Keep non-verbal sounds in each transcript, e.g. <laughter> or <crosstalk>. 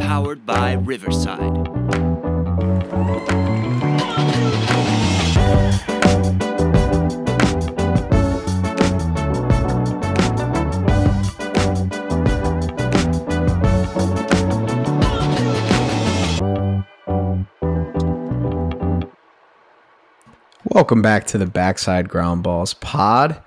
Powered by Riverside. Welcome back to the Backside Ground Balls pod.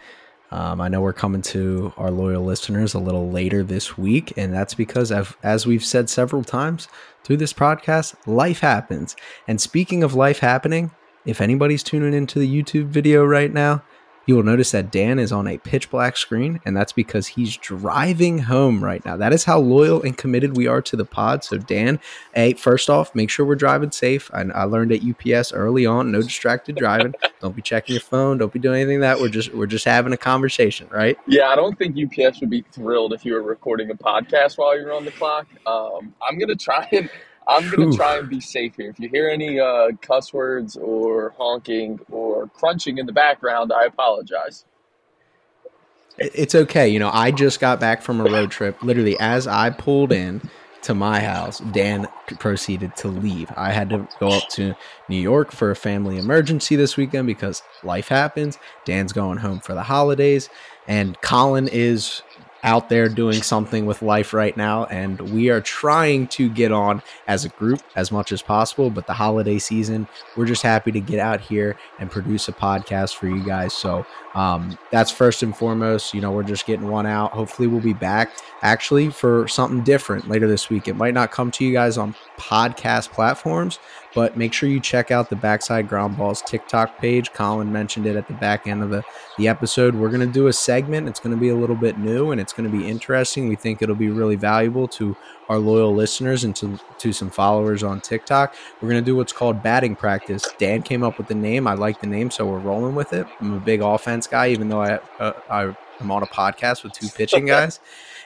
Um, I know we're coming to our loyal listeners a little later this week, and that's because, of, as we've said several times through this podcast, life happens. And speaking of life happening, if anybody's tuning into the YouTube video right now, you will notice that Dan is on a pitch black screen, and that's because he's driving home right now. That is how loyal and committed we are to the pod. So, Dan, hey, first off, make sure we're driving safe. I, I learned at UPS early on, no distracted driving. <laughs> don't be checking your phone. Don't be doing anything that. We're just we're just having a conversation, right? Yeah, I don't think UPS would be thrilled if you were recording a podcast while you're on the clock. Um, I'm gonna try and I'm gonna try and be safe here. If you hear any uh, cuss words or honking or crunching in the background, I apologize. It's okay. You know, I just got back from a road trip. Literally, as I pulled in to my house, Dan proceeded to leave. I had to go up to New York for a family emergency this weekend because life happens. Dan's going home for the holidays, and Colin is out there doing something with life right now and we are trying to get on as a group as much as possible but the holiday season we're just happy to get out here and produce a podcast for you guys. So um, that's first and foremost you know we're just getting one out. Hopefully we'll be back actually for something different later this week. It might not come to you guys on podcast platforms but make sure you check out the Backside Ground Balls TikTok page. Colin mentioned it at the back end of the, the episode. We're going to do a segment. It's going to be a little bit new and it's going to be interesting. We think it'll be really valuable to our loyal listeners and to, to some followers on TikTok. We're going to do what's called batting practice. Dan came up with the name. I like the name, so we're rolling with it. I'm a big offense guy, even though I, uh, I, I'm on a podcast with two pitching <laughs> guys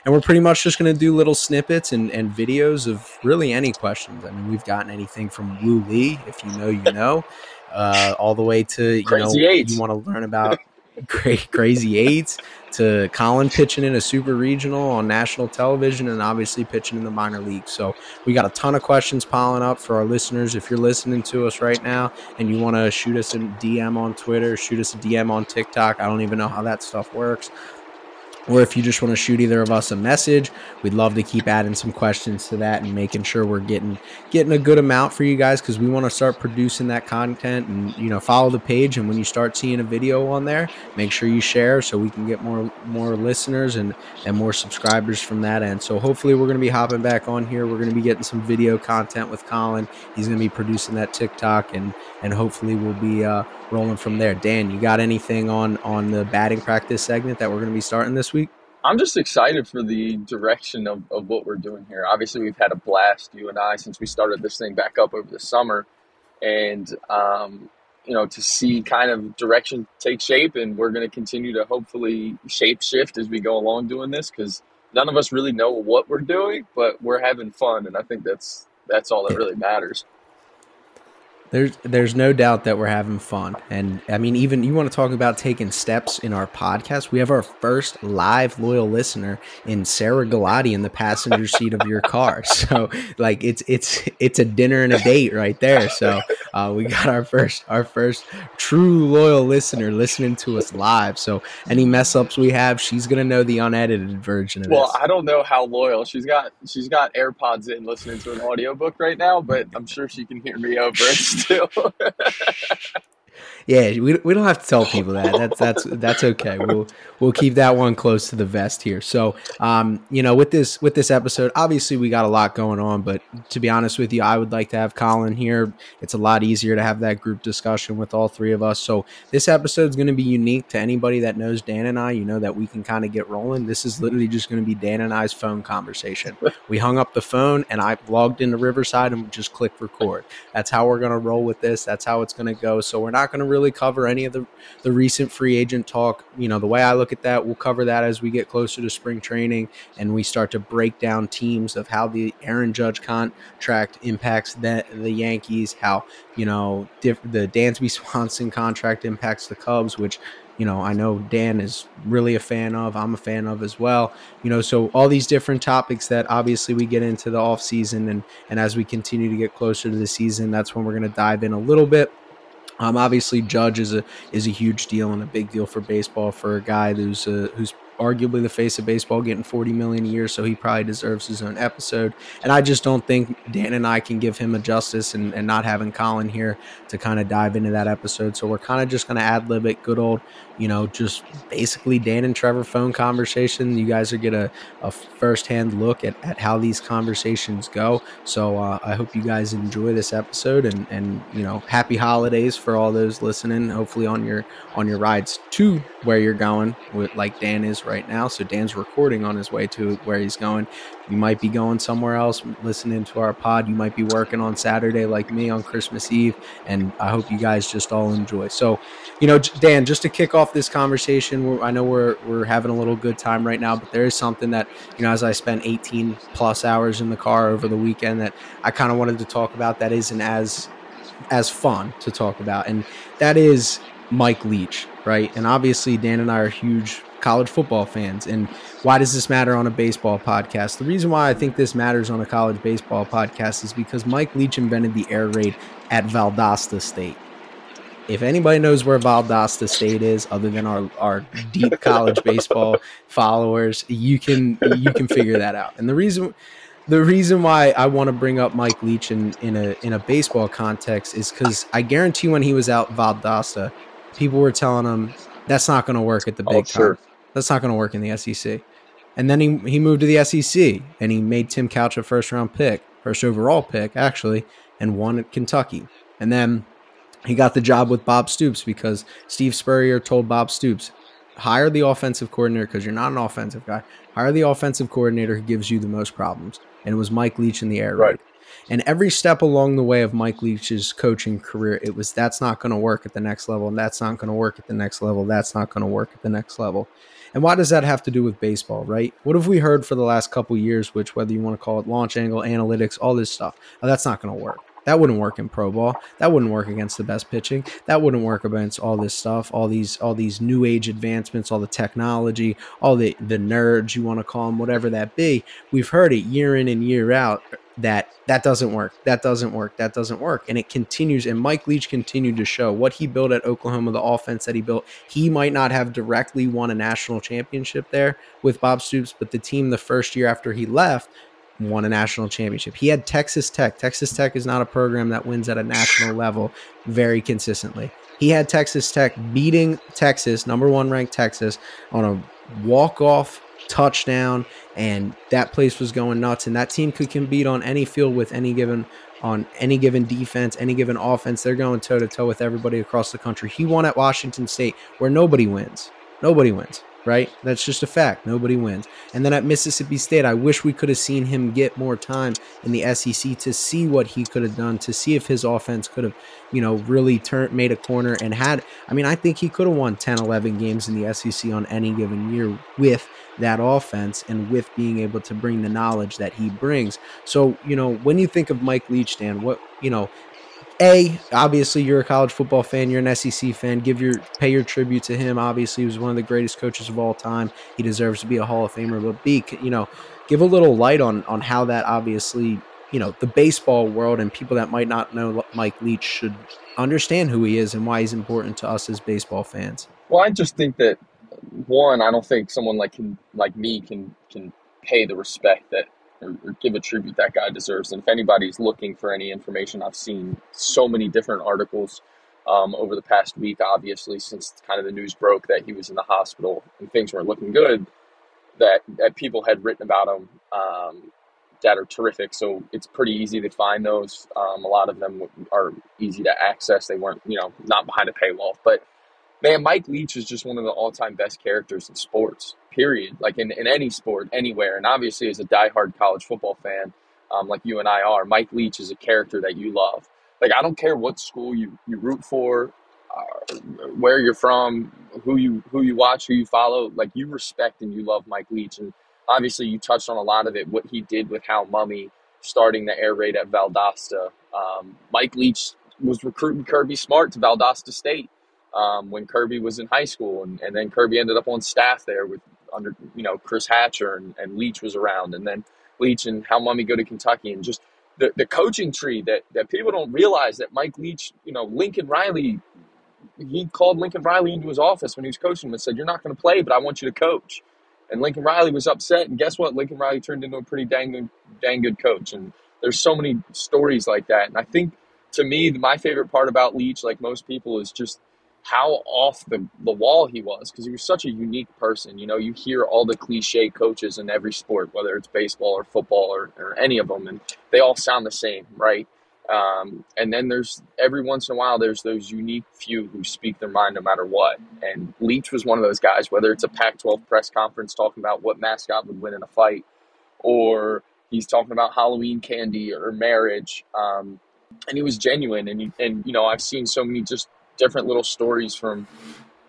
and we're pretty much just going to do little snippets and, and videos of really any questions. I mean, we've gotten anything from Woo Lee, if you know, you know, uh, all the way to you Crazy know eights. you want to learn about great crazy eights to Colin pitching in a super regional on national television and obviously pitching in the minor leagues. So we got a ton of questions piling up for our listeners. If you're listening to us right now and you want to shoot us a DM on Twitter, shoot us a DM on TikTok. I don't even know how that stuff works or if you just want to shoot either of us a message we'd love to keep adding some questions to that and making sure we're getting getting a good amount for you guys because we want to start producing that content and you know follow the page and when you start seeing a video on there make sure you share so we can get more more listeners and and more subscribers from that end so hopefully we're going to be hopping back on here we're going to be getting some video content with colin he's going to be producing that tiktok and and hopefully we'll be uh rolling from there. Dan, you got anything on on the batting practice segment that we're going to be starting this? I'm just excited for the direction of, of what we're doing here. Obviously, we've had a blast, you and I, since we started this thing back up over the summer. And, um, you know, to see kind of direction take shape, and we're going to continue to hopefully shape shift as we go along doing this because none of us really know what we're doing, but we're having fun. And I think that's that's all that really matters. There's there's no doubt that we're having fun. And I mean, even you want to talk about taking steps in our podcast. We have our first live loyal listener in Sarah Galati in the passenger seat of your car. <laughs> So like it's it's it's a dinner and a date right there. So uh, we got our first our first true loyal listener listening to us live. So any mess ups we have, she's gonna know the unedited version of Well, this. I don't know how loyal she's got. She's got AirPods in, listening to an audiobook right now, but I'm sure she can hear me over it <laughs> still. Yeah, we, we don't have to tell people that. That's that's that's okay. We'll we'll keep that one close to the vest here. So, um, you know, with this with this episode, obviously we got a lot going on, but to be honest with you, I would like to have Colin here. It's a lot easier to have that group discussion with all three of us. So, this episode is going to be unique to anybody that knows Dan and I. You know that we can kind of get rolling. This is literally just going to be Dan and I's phone conversation. We hung up the phone and I logged into Riverside and just clicked record. That's how we're going to roll with this. That's how it's going to go. So, we're not going to really cover any of the the recent free agent talk. You know, the way I look at that, we'll cover that as we get closer to spring training and we start to break down teams of how the Aaron Judge contract impacts the the Yankees, how you know diff, the Dansby <laughs> Swanson contract impacts the Cubs, which you know I know Dan is really a fan of. I'm a fan of as well. You know, so all these different topics that obviously we get into the off season and and as we continue to get closer to the season, that's when we're going to dive in a little bit. Um, obviously, Judge is a is a huge deal and a big deal for baseball for a guy who's uh, who's arguably the face of baseball, getting 40 million a year, so he probably deserves his own episode. And I just don't think Dan and I can give him a justice and, and not having Colin here to kind of dive into that episode. So we're kind of just going to ad lib it, good old, you know, just basically Dan and Trevor phone conversation. You guys are get a, a firsthand look at, at how these conversations go. So uh, I hope you guys enjoy this episode and, and, you know, happy holidays for all those listening. Hopefully on your on your rides to where you're going with like Dan is right now. So Dan's recording on his way to where he's going. You might be going somewhere else listening to our pod. You might be working on Saturday like me on Christmas Eve. And I hope you guys just all enjoy. So, you know, Dan, just to kick off this conversation, I know we're, we're having a little good time right now, but there is something that, you know, as I spent 18 plus hours in the car over the weekend that I kind of wanted to talk about that isn't as as fun to talk about. And that is Mike Leach, right? And obviously, Dan and I are huge college football fans. And why does this matter on a baseball podcast? The reason why I think this matters on a college baseball podcast is because Mike Leach invented the air raid at Valdosta State. If anybody knows where Valdosta State is, other than our, our deep <laughs> college baseball followers, you can you can figure that out. And the reason the reason why I want to bring up Mike Leach in, in a in a baseball context is because I guarantee when he was out Valdosta, people were telling him that's not going to work at the oh, big oh, sure. That's not going to work in the SEC. And then he, he moved to the SEC and he made Tim Couch a first round pick, first overall pick, actually, and won at Kentucky. And then he got the job with Bob Stoops because Steve Spurrier told Bob Stoops, hire the offensive coordinator because you're not an offensive guy. Hire the offensive coordinator who gives you the most problems. And it was Mike Leach in the air raid. And every step along the way of Mike Leach's coaching career, it was that's not going to work at the next level, and that's not going to work at the next level, that's not going to work at the next level. And why does that have to do with baseball, right? What have we heard for the last couple years, which whether you want to call it launch angle, analytics, all this stuff, oh, that's not going to work. That wouldn't work in pro ball. That wouldn't work against the best pitching. That wouldn't work against all this stuff, all these all these new age advancements, all the technology, all the the nerds you want to call them, whatever that be. We've heard it year in and year out that that doesn't work. That doesn't work. That doesn't work. And it continues. And Mike Leach continued to show what he built at Oklahoma, the offense that he built. He might not have directly won a national championship there with Bob Stoops, but the team the first year after he left won a national championship. He had Texas Tech. Texas Tech is not a program that wins at a national level very consistently. He had Texas Tech beating Texas, number one ranked Texas, on a walk off touchdown, and that place was going nuts. And that team could compete on any field with any given on any given defense, any given offense. They're going toe to toe with everybody across the country. He won at Washington State, where nobody wins. Nobody wins right? That's just a fact. Nobody wins. And then at Mississippi State, I wish we could have seen him get more time in the SEC to see what he could have done, to see if his offense could have, you know, really turned, made a corner and had. I mean, I think he could have won 10, 11 games in the SEC on any given year with that offense and with being able to bring the knowledge that he brings. So, you know, when you think of Mike Leach, Dan, what, you know, a obviously you're a college football fan you're an sec fan give your pay your tribute to him. Obviously he was one of the greatest coaches of all time. He deserves to be a hall of famer. But b you know give a little light on on how that obviously you know the baseball world and people that might not know mike leach should understand who he is and why he's important to us as baseball fans. Well i just think that one i don't think someone like can like me can can pay the respect that give a tribute that guy deserves. And if anybody's looking for any information, I've seen so many different articles um, over the past week, obviously, since kind of the news broke that he was in the hospital and things weren't looking good, that, that people had written about him um, that are terrific. So it's pretty easy to find those. Um, a lot of them are easy to access. They weren't, you know, not behind a paywall. But man, Mike Leach is just one of the all time best characters in sports, period. Like in, in any sport, anywhere. And obviously, as a diehard college football fan, um, like you and I are, Mike Leach is a character that you love. Like, I don't care what school you, you root for. uh, where you're from, who you who you watch, who you follow, like you respect and you love Mike Leach, and obviously you touched on a lot of it. What he did with Hal Mumme, starting the air raid at Valdosta. Um, Mike Leach was recruiting Kirby Smart to Valdosta State um, when Kirby was in high school, and, and then Kirby ended up on staff there with under you know Chris Hatcher and, and Leach was around, and then Leach and Hal Mumme go to Kentucky, and just the, the coaching tree that, that people don't realize that Mike Leach, you know, Lincoln Riley, he called Lincoln Riley into his office when he was coaching him and said, You're not going to play, but I want you to coach. And Lincoln Riley was upset. And guess what? Lincoln Riley turned into a pretty dang good, dang good coach. And there's so many stories like that. And I think to me, my favorite part about Leach, like most people, is just how off the, the wall he was because he was such a unique person. You know, you hear all the cliche coaches in every sport, whether it's baseball or football or, or any of them, and they all sound the same, right? Um, and then there's every once in a while, there's those unique few who speak their mind no matter what. And Leach was one of those guys, whether it's a Pac 12 press conference talking about what mascot would win in a fight, or he's talking about Halloween candy or marriage. Um, and he was genuine. And, and, you know, I've seen so many just different little stories from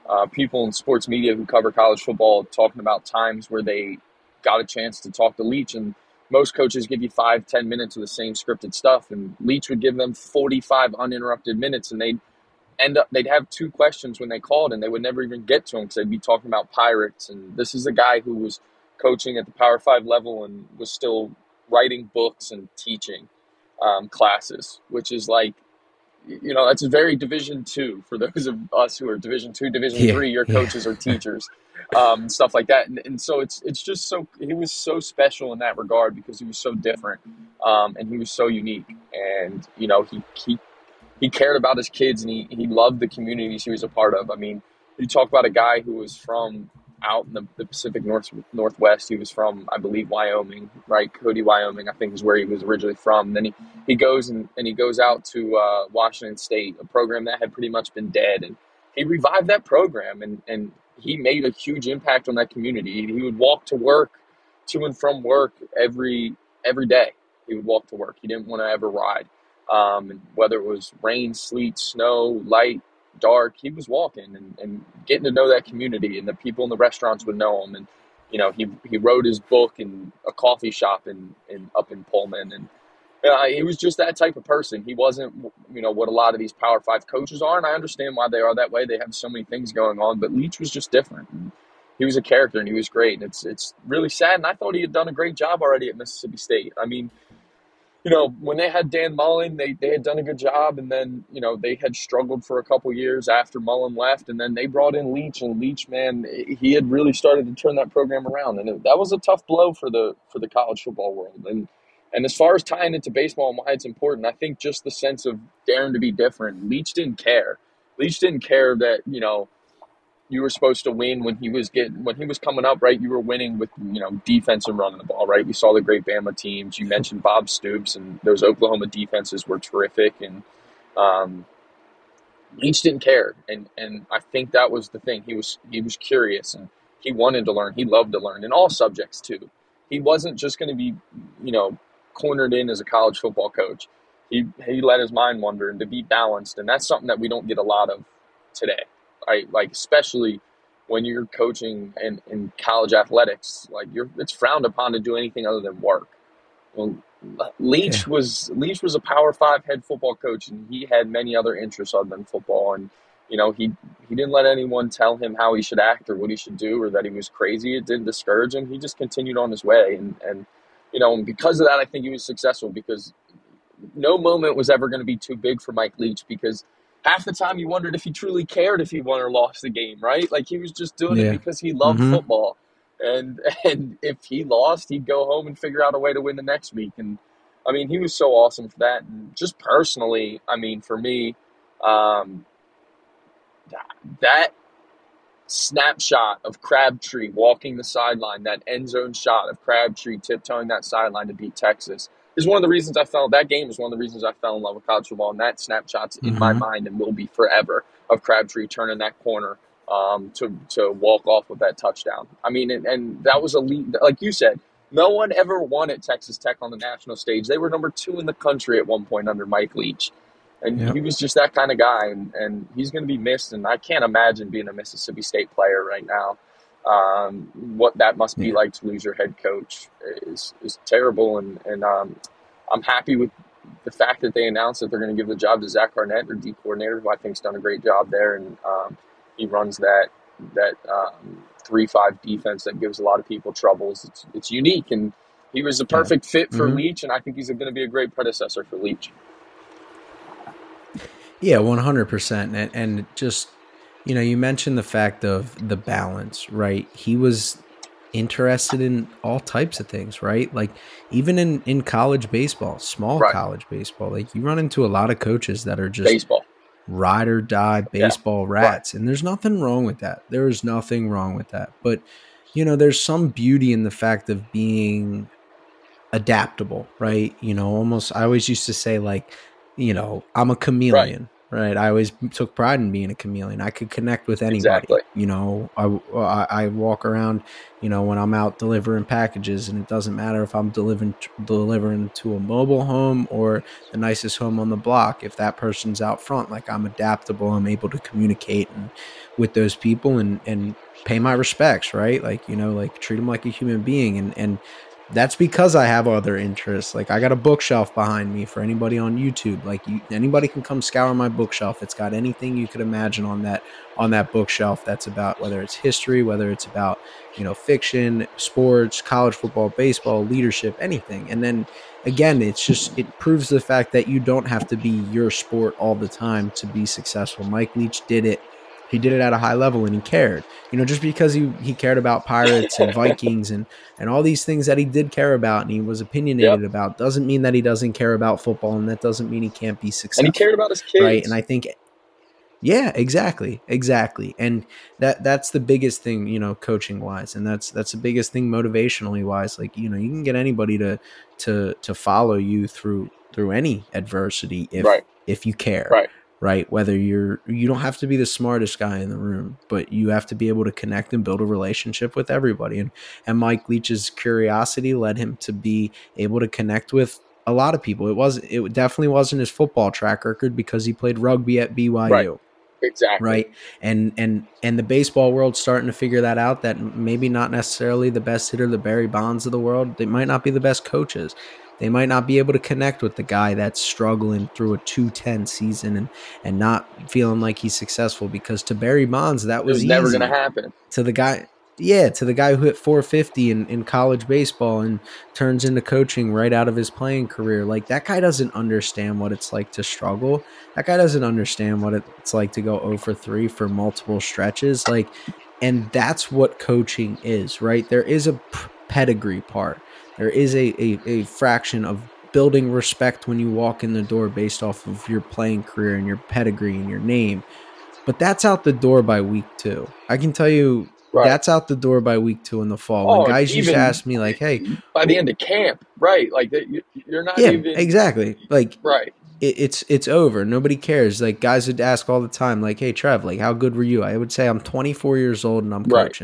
uh, people in sports media who cover college football talking about times where they got a chance to talk to Leach. And most coaches give you five, ten minutes of the same scripted stuff. And Leach would give them 45 uninterrupted minutes. And they'd end up, they'd have two questions when they called and they would never even get to him because they'd be talking about pirates. And this is a guy who was coaching at the Power Five level and was still writing books and teaching um, classes, which is like you know that's very division two for those of us who are division two division yeah, three your coaches yeah. are teachers um, stuff like that. And, and, so it's it's just so he was so special in that regard because he was so different um, and he was so unique. And you know he he he cared about his kids and he, he loved the communities he was a part of. I mean you talk about a guy who was from out in the, the, Pacific North, Northwest. He was from, I believe, Wyoming, right? Cody, Wyoming, I think is where he was originally from. Then he, he goes and, and he goes out to uh, Washington State, a program that had pretty much been dead. And he revived that program and, and he made a huge impact on that community. He would walk to work, to and from work every every day. He would walk to work. He didn't want to ever ride. Um, whether it was rain, sleet, snow, light, dark, he was walking and, and getting to know that community, and the people in the restaurants would know him. And you know, he he wrote his book in a coffee shop in, in up in Pullman, and uh, he was just that type of person. He wasn't, you know, what a lot of these Power Five coaches are, and I understand why they are that way. They have so many things going on, but Leach was just different. And he was a character, and he was great. And it's it's really sad. And I thought he had done a great job already at Mississippi State. I mean, you know, when they had Dan Mullen, they, they had done a good job, and then you know they had struggled for a couple years after Mullen left, and then they brought in Leach, and Leach, man, he had really started to turn that program around, and it, that was a tough blow for the for the college football world. And and as far as tying it to baseball and why it's important, I think just the sense of daring to be different. Leach didn't care. Leach didn't care that you know you were supposed to win when he was getting when he was coming up, right? You were winning with you know defense and running the ball, right? We saw the great Bama teams. You mentioned Bob Stoops, and those Oklahoma defenses were terrific, and um, Leach didn't care, and and I think that was the thing. He was he was curious and he wanted to learn. He loved to learn in all subjects too. He wasn't just going to be you know cornered in as a college football coach. He he let his mind wander and to be balanced, and that's something that we don't get a lot of today. I like especially when you're coaching in, in college athletics, like you're it's frowned upon to do anything other than work. Well, Leach yeah. was Leach was a Power Five head football coach, and he had many other interests other than football. And you know, he he didn't let anyone tell him how he should act or what he should do or that he was crazy. It didn't discourage him. He just continued on his way, and and you know, and because of that, I think he was successful because no moment was ever going to be too big for Mike Leach because half the time you wondered if he truly cared if he won or lost the game, right? Like he was just doing yeah. it because he loved mm-hmm. football. And <laughs> and if he lost, he'd go home and figure out a way to win the next week. And I mean, he was so awesome for that. And just personally, I mean, for me, um, that snapshot of Crabtree walking the sideline, that end zone shot of Crabtree tiptoeing that sideline to beat Texas is one of the reasons I fell. That game is one of the reasons I fell in love with college football, and that snapshot's in mm-hmm. my mind and will be forever of Crabtree turning that corner um, to to walk off with that touchdown. I mean, and, and that was a lead, like you said. No one ever won at Texas Tech on the national stage. They were number two in the country at one point under Mike Leach, And Yep. he was just that kind of guy, and, and he's going to be missed. And I can't imagine being a Mississippi State player right now. Um, what that must be Yeah. like to lose your head coach is is terrible. And and um, I'm happy with the fact that they announced that they're going to give the job to Zach Arnett, their D coordinator, who I think's done a great job there, and um, he runs that that um, three five defense that gives a lot of people troubles. It's it's unique, and he was a Yeah. perfect fit for Mhm. Leach, and I think he's going to be a great predecessor for Leach. Yeah, one hundred percent, and and just you know, you mentioned the fact of the balance, right? He was interested in all types of things, right? Like even in in college baseball, small Right. college baseball, like you run into a lot of coaches that are just Baseball, ride or die Yeah, baseball right. rats, and there's nothing wrong with that. There is nothing wrong with that, but you know, there's some beauty in the fact of being adaptable, right? You know, almost I always used to say like, you know, I'm a chameleon, right? I always took pride in being a chameleon. I could connect with anybody. Exactly. You know, I, I I walk around, you know, when I'm out delivering packages, and it doesn't matter if I'm delivering delivering to a mobile home or the nicest home on the block. If that person's out front, like I'm adaptable, I'm able to communicate and with those people and and pay my respects, right? Like you know, like treat them like a human being, and and that's because I have other interests. Like I got a bookshelf behind me for anybody on YouTube. Like you, anybody can come scour my bookshelf. It's got anything you could imagine on that on that bookshelf. That's about whether it's history, whether it's about you know fiction, sports, college football, baseball, leadership, anything. And then again, it's just it proves the fact that you don't have to be your sport all the time to be successful. Mike Leach did it. He did it at a high level and he cared. You know, just because he, he cared about pirates and <laughs> Vikings and and all these things that he did care about and he was opinionated about doesn't mean that he doesn't care about football and that doesn't mean he can't be successful and he cared about his kids. right and i think yeah exactly exactly and that that's the biggest thing you know coaching wise and that's that's the biggest thing motivationally wise like you know you can get anybody to to to follow you through through any adversity if Right. if you care Right. Right? Whether you're you don't have to be the smartest guy in the room but you have to be able to connect and build a relationship with everybody. And and mike leach's curiosity led him to be able to connect with a lot of people. It was it definitely wasn't his football track record because he played rugby at byu Right. exactly. right? And and and the baseball world's starting to figure that out that maybe not necessarily the best hitter the barry bonds of the world they might not be the best coaches they might not be able to connect with the guy that's struggling through a 210 season and and not feeling like he's successful because to barry bonds that was, was never going to happen. to the guy yeah to the guy who hit 450 in, in college baseball and turns into coaching right out of his playing career. Like that guy doesn't understand what it's like to struggle. That guy doesn't understand what it's like to go 0 for 3 for multiple stretches. Like and that's what coaching is right? There is a pedigree part there is a, a, a fraction of building respect when you walk in the door based off of your playing career and your pedigree and your name but that's out the door by week two i can tell you Right. that's out the door by week two in the fall. Oh, when guys used to ask me like, "Hey, By the end of camp, right? Like you, you're not yeah, even exactly." Like right. it, it's it's over. Nobody cares. Like guys would ask all the time, like, "Hey, Trev, like, how good were you?" I would say, "I'm 24 years old and I'm Right.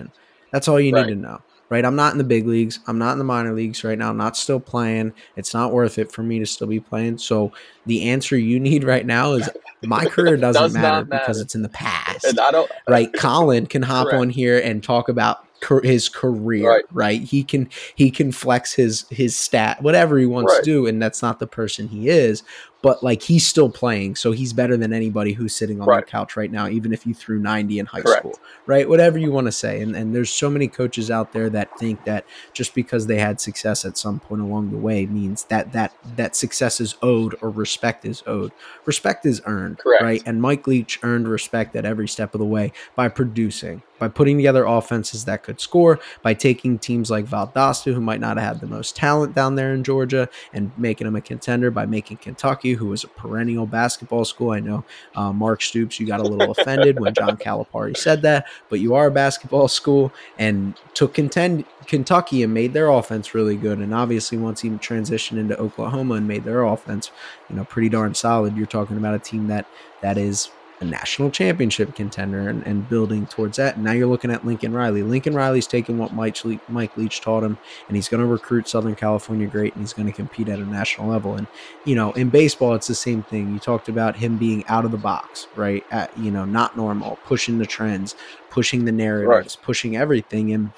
That's all you Right. need to know, right? I'm not in the big leagues. I'm not in the minor leagues right now. I'm not still playing. It's not worth it for me to still be playing. So the answer you <laughs> need right now is my career <laughs> doesn't Does matter, not because it's in the past And I don't. right colin can hop Correct. on here and talk about his career right. Right. he can he can flex his his stat whatever he wants Right. to do and that's not the person he is but like he's still playing so he's better than anybody who's sitting on Right. their couch right now even if you threw 90 in high Correct. school right whatever you want to say and and there's so many coaches out there that think that just because they had success at some point along the way means that that that success is owed or respect is owed respect is earned Correct. right and mike leach earned respect at every step of the way by producing by putting together offenses that could score by taking teams like valdosta who might not have had the most talent down there in georgia and making them a contender by making kentucky who was a perennial basketball school. I know uh, mark stoops you got a little offended when john <laughs> calipari said that but you are a basketball school and took contend kentucky and made their offense really good. And obviously once he transitioned into oklahoma and made their offense you know pretty darn solid you're talking about a team that that is a national championship contender and, and building towards that. And now you're looking at Lincoln Riley. Lincoln Riley's taking what Mike, Le- Mike Leach taught him, and he's going to recruit Southern California great, and he's going to compete at a national level. And you know, in baseball, it's the same thing. You talked about him being out of the box, right? At, you know, not normal, pushing the trends, pushing the narratives, right. pushing everything, and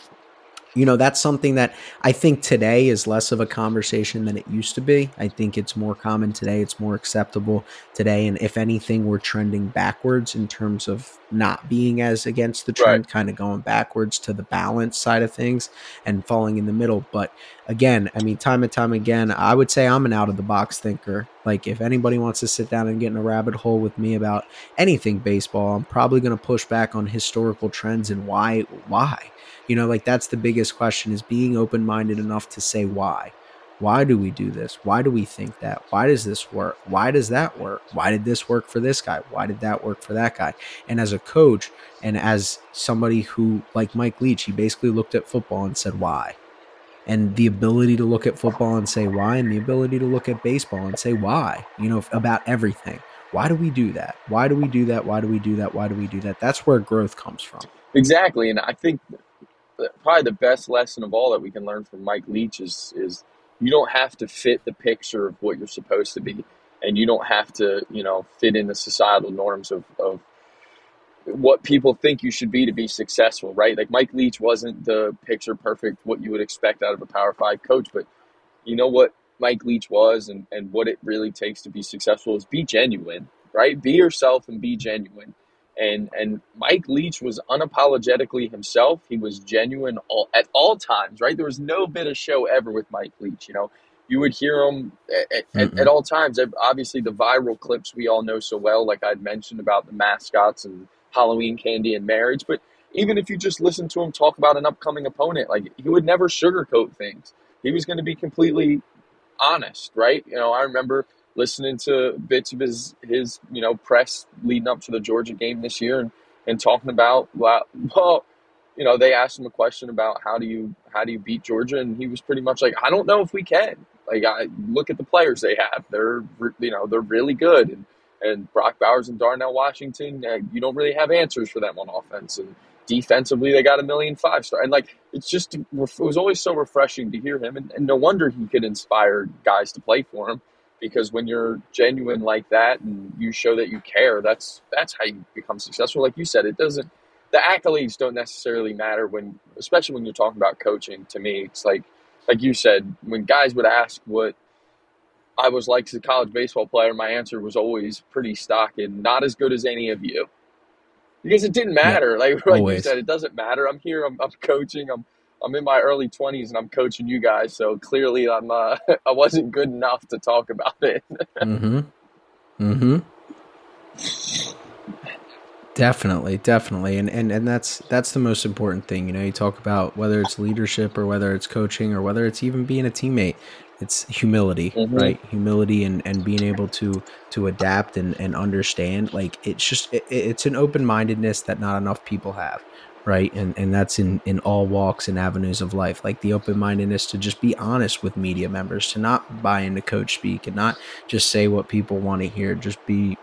you know that's something that i think today is less of a conversation than it used to be. I think it's more common today it's more acceptable today and if anything we're trending backwards in terms of not being as against the trend right. kind of going backwards to the balance side of things and falling in the middle. But again i mean time and time again i would say i'm an out of the box thinker. Like if anybody wants to sit down and get in a rabbit hole with me about anything baseball i'm probably going to push back on historical trends and why why you know, like that's the biggest question is being open minded enough to say why. Why do we do this? Why do we think that? Why does this work? Why does that work? Why did this work for this guy? Why did that work for that guy? And as a coach and as somebody who, like Mike Leach, he basically looked at football and said, why? and the ability to look at football and say why and the ability to look at baseball and say why you know about everything why do we do that why do we do that why do we do that why do we do that that's where growth comes from exactly and i think probably the best lesson of all that we can learn from Mike Leach is is you don't have to fit the picture of what you're supposed to be, and you don't have to you know fit in the societal norms of, of what people think you should be to be successful, right? Like Mike Leach wasn't the picture perfect what you would expect out of a Power Five coach, but you know what Mike Leach was and, and what it really takes to be successful is be genuine, right? Be yourself and be genuine and and Mike Leach was unapologetically himself. He was genuine all, at all times, right? There was no bit of show ever with Mike Leach. You know, you would hear him at, at, at, all times. Obviously, the viral clips we all know so well, like I'd mentioned about the mascots and Halloween candy and marriage. But even if you just listen to him talk about an upcoming opponent, like he would never sugarcoat things. He was going to be completely honest, right? You know, I remember listening to bits of his his you know press leading up to the Georgia game this year and and talking about well, you know they asked him a question about how do you how do you beat Georgia? And he was pretty much like I don't know if we can. Like I look at the players they have. They're you know they're really good. And and Brock Bowers and Darnell Washington uh, you don't really have answers for them on offense. And defensively they got a million five star. And like it's just it was always so refreshing to hear him. And, and no wonder he could inspire guys to play for him because when you're genuine like that and you show that you care that's that's how you become successful. Like you said it doesn't the accolades don't necessarily matter when especially when you're talking about coaching. To me it's like like you said when guys would ask what i was like as a college baseball player my answer was always pretty stock and not as good as any of you. Because it didn't matter. Yeah, like <laughs> like you said it doesn't matter. I'm here. I'm, I'm coaching. I'm I'm in my early 20s and I'm coaching you guys, so clearly I'm uh, <laughs> I wasn't good enough to talk about it. mm-hmm. Mm-hmm. Definitely, definitely. And, and and that's that's the most important thing. You know, you talk about whether it's leadership or whether it's coaching or whether it's even being a teammate. It's humility, mm-hmm. right? Humility and, and being able to to adapt and, and understand. Like it's just it, it's an open mindedness that not enough people have right? And and that's in in all walks and avenues of life. Like the open-mindedness to just be honest with media members to not buy into coach speak and not just say what people want to hear just be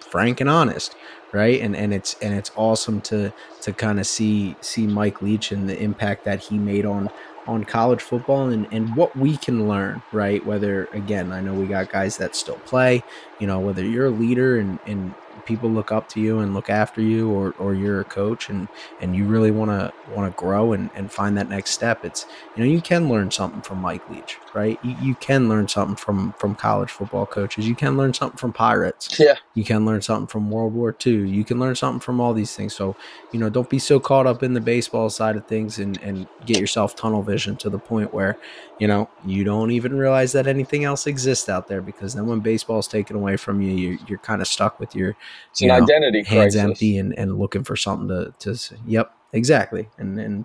frank and honest right? And and it's and it's awesome to to kind of see see Mike Leach and the impact that he made on on college football and, and what we can learn, right? Whether, again, I know we got guys that still play, you know, whether you're a leader and, and people look up to you and look after you or, or you're a coach and, and you really want to want to grow and, and find that next step it's you know you can learn something from mike leach right? You, you can learn something from from college football coaches. You can learn something from pirates. Yeah. You can learn something from world war ii you can learn something from all these things. So you know don't be so caught up in the baseball side of things and and get yourself tunnel vision to the point where you know you don't even realize that anything else exists out there because then when baseball is taken away from you you're, you're kind of stuck with your it's an know, identity hands crisis. empty and, and looking for something to to yep exactly. And and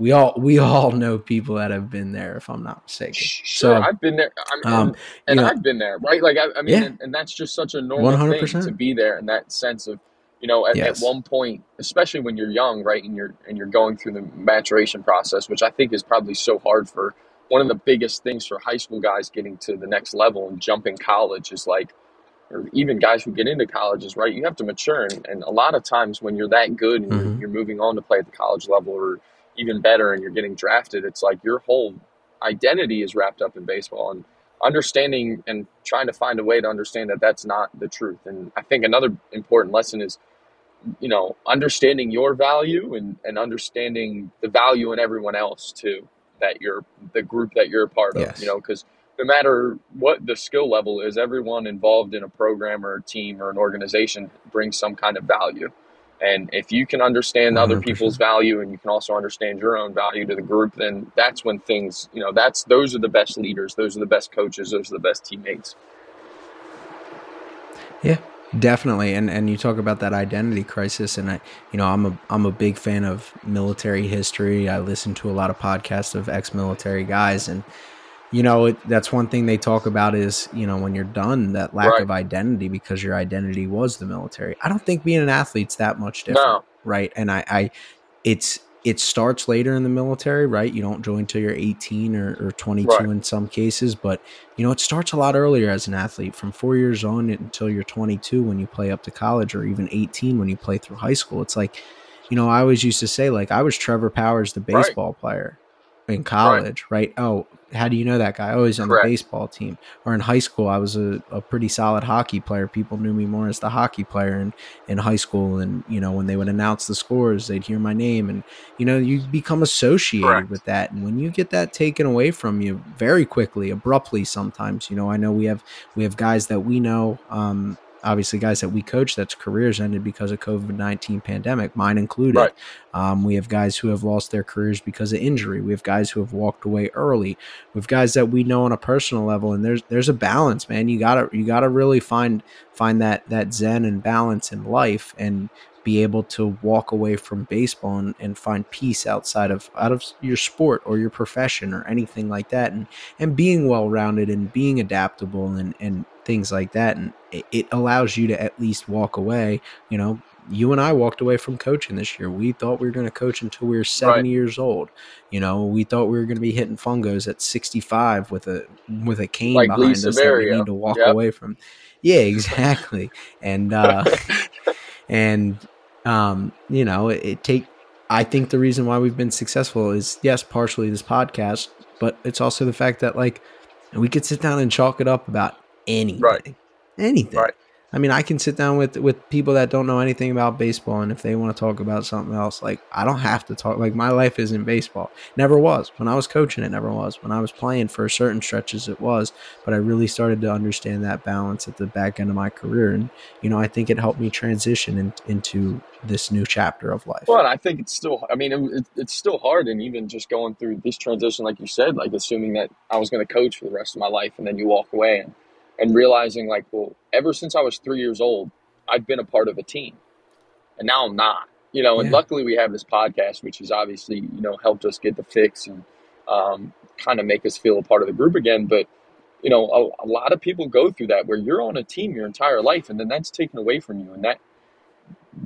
we all we all know people that have been there if i'm not mistaken sure so, i've been there I mean, um, and, know, i've been there right like i, I mean yeah. and, and, that's just such a normal 100%. thing to be there in that sense of you know at, yes. at one point especially when you're young right and you're and you're going through the maturation process which i think is probably so hard for one of the biggest things for high school guys getting to the next level and jumping college is like or even guys who get into colleges, right? You have to mature, and, and a lot of times when you're that good and Mhm. you're, you're moving on to play at the college level, or even better, and you're getting drafted, it's like your whole identity is wrapped up in baseball, and understanding and trying to find a way to understand that that's not the truth. And I think another important lesson is, you know, understanding your value and and understanding the value in everyone else too. That you're the group that you're a part of, Yes. you know, because no matter what the skill level is, everyone involved in a program or a team or an organization brings some kind of value. And if you can understand other 100%. people's value and you can also understand your own value to the group, then that's when things, you know, that's those are the best leaders, those are the best coaches, those are the best teammates. Yeah, definitely. And and you talk about that identity crisis, and I, you know, I'm a I'm a big fan of military history. I listen to a lot of podcasts of ex-military guys, and you know, it, that's one thing they talk about is you know when you're done that lack Right. of identity because your identity was the military. I don't think being an athlete's that much different, No, right? And I, I, it's it starts later in the military, right? You don't join till you're 18 or, or 22 Right. in some cases, but you know, it starts a lot earlier as an athlete from four years on until you're 22 when you play up to college or even 18 when you play through high school. It's like, you know, I always used to say, like, I was Trevor Powers, the Right. baseball player in college, right? Oh, how do you know that guy? Oh, he's on Correct. the baseball team. Or in high school, I was a, a pretty solid hockey player. People knew me more as the hockey player in, in high school. And, you know, when they would announce the scores, they'd hear my name. And, you know, you become associated Correct. with that. And when you get that taken away from you very quickly, abruptly sometimes, you know, I know we have we have guys that we know, um, obviously guys that we coach that's careers ended because of COVID-19 pandemic, mine included. Right. Um, we have guys who have lost their careers because of injury. We have guys who have walked away early. We have guys that we know on a personal level, and there's there's a balance, man. You gotta you gotta really find find that that zen and balance in life, and be able to walk away from baseball and, and find peace outside of out of your sport or your profession or anything like that, and and being well rounded and being adaptable and and things like that, and it, allows you to at least walk away. You know, you and I walked away from coaching this year. We thought we were going to coach until we were 70 years old. You know, we thought we were going to be hitting fungos at 65 with a with a cane Like behind us that we need to walk Yep. away from. Yeah, exactly. and uh <laughs> and um you know, it, it take I think the reason why we've been successful is yes, partially this podcast, but it's also the fact that like we could sit down and chalk it up about anything. Anything. Right. I mean, I can sit down with with people that don't know anything about baseball, and if they want to talk about something else, like I don't have to talk. Like my life isn't baseball. Never was. When I was coaching, it never was. When I was playing for certain stretches, it was. But I really started to understand that balance at the back end of my career, and you know, I think it helped me transition in, into this new chapter of life. Well, I think it's still. I mean, it, it, it's still hard, and even just going through this transition, like you said, like assuming that I was going to coach for the rest of my life, and then you walk away, and and realizing like, well, ever since I was three years old, I've been a part of a team, and now I'm not. You know, and Yeah. luckily we have this podcast, which has obviously you know helped us get the fix and um, kind of make us feel a part of the group again. But you know, a, a lot of people go through that where you're on a team your entire life, and then that's taken away from you, and that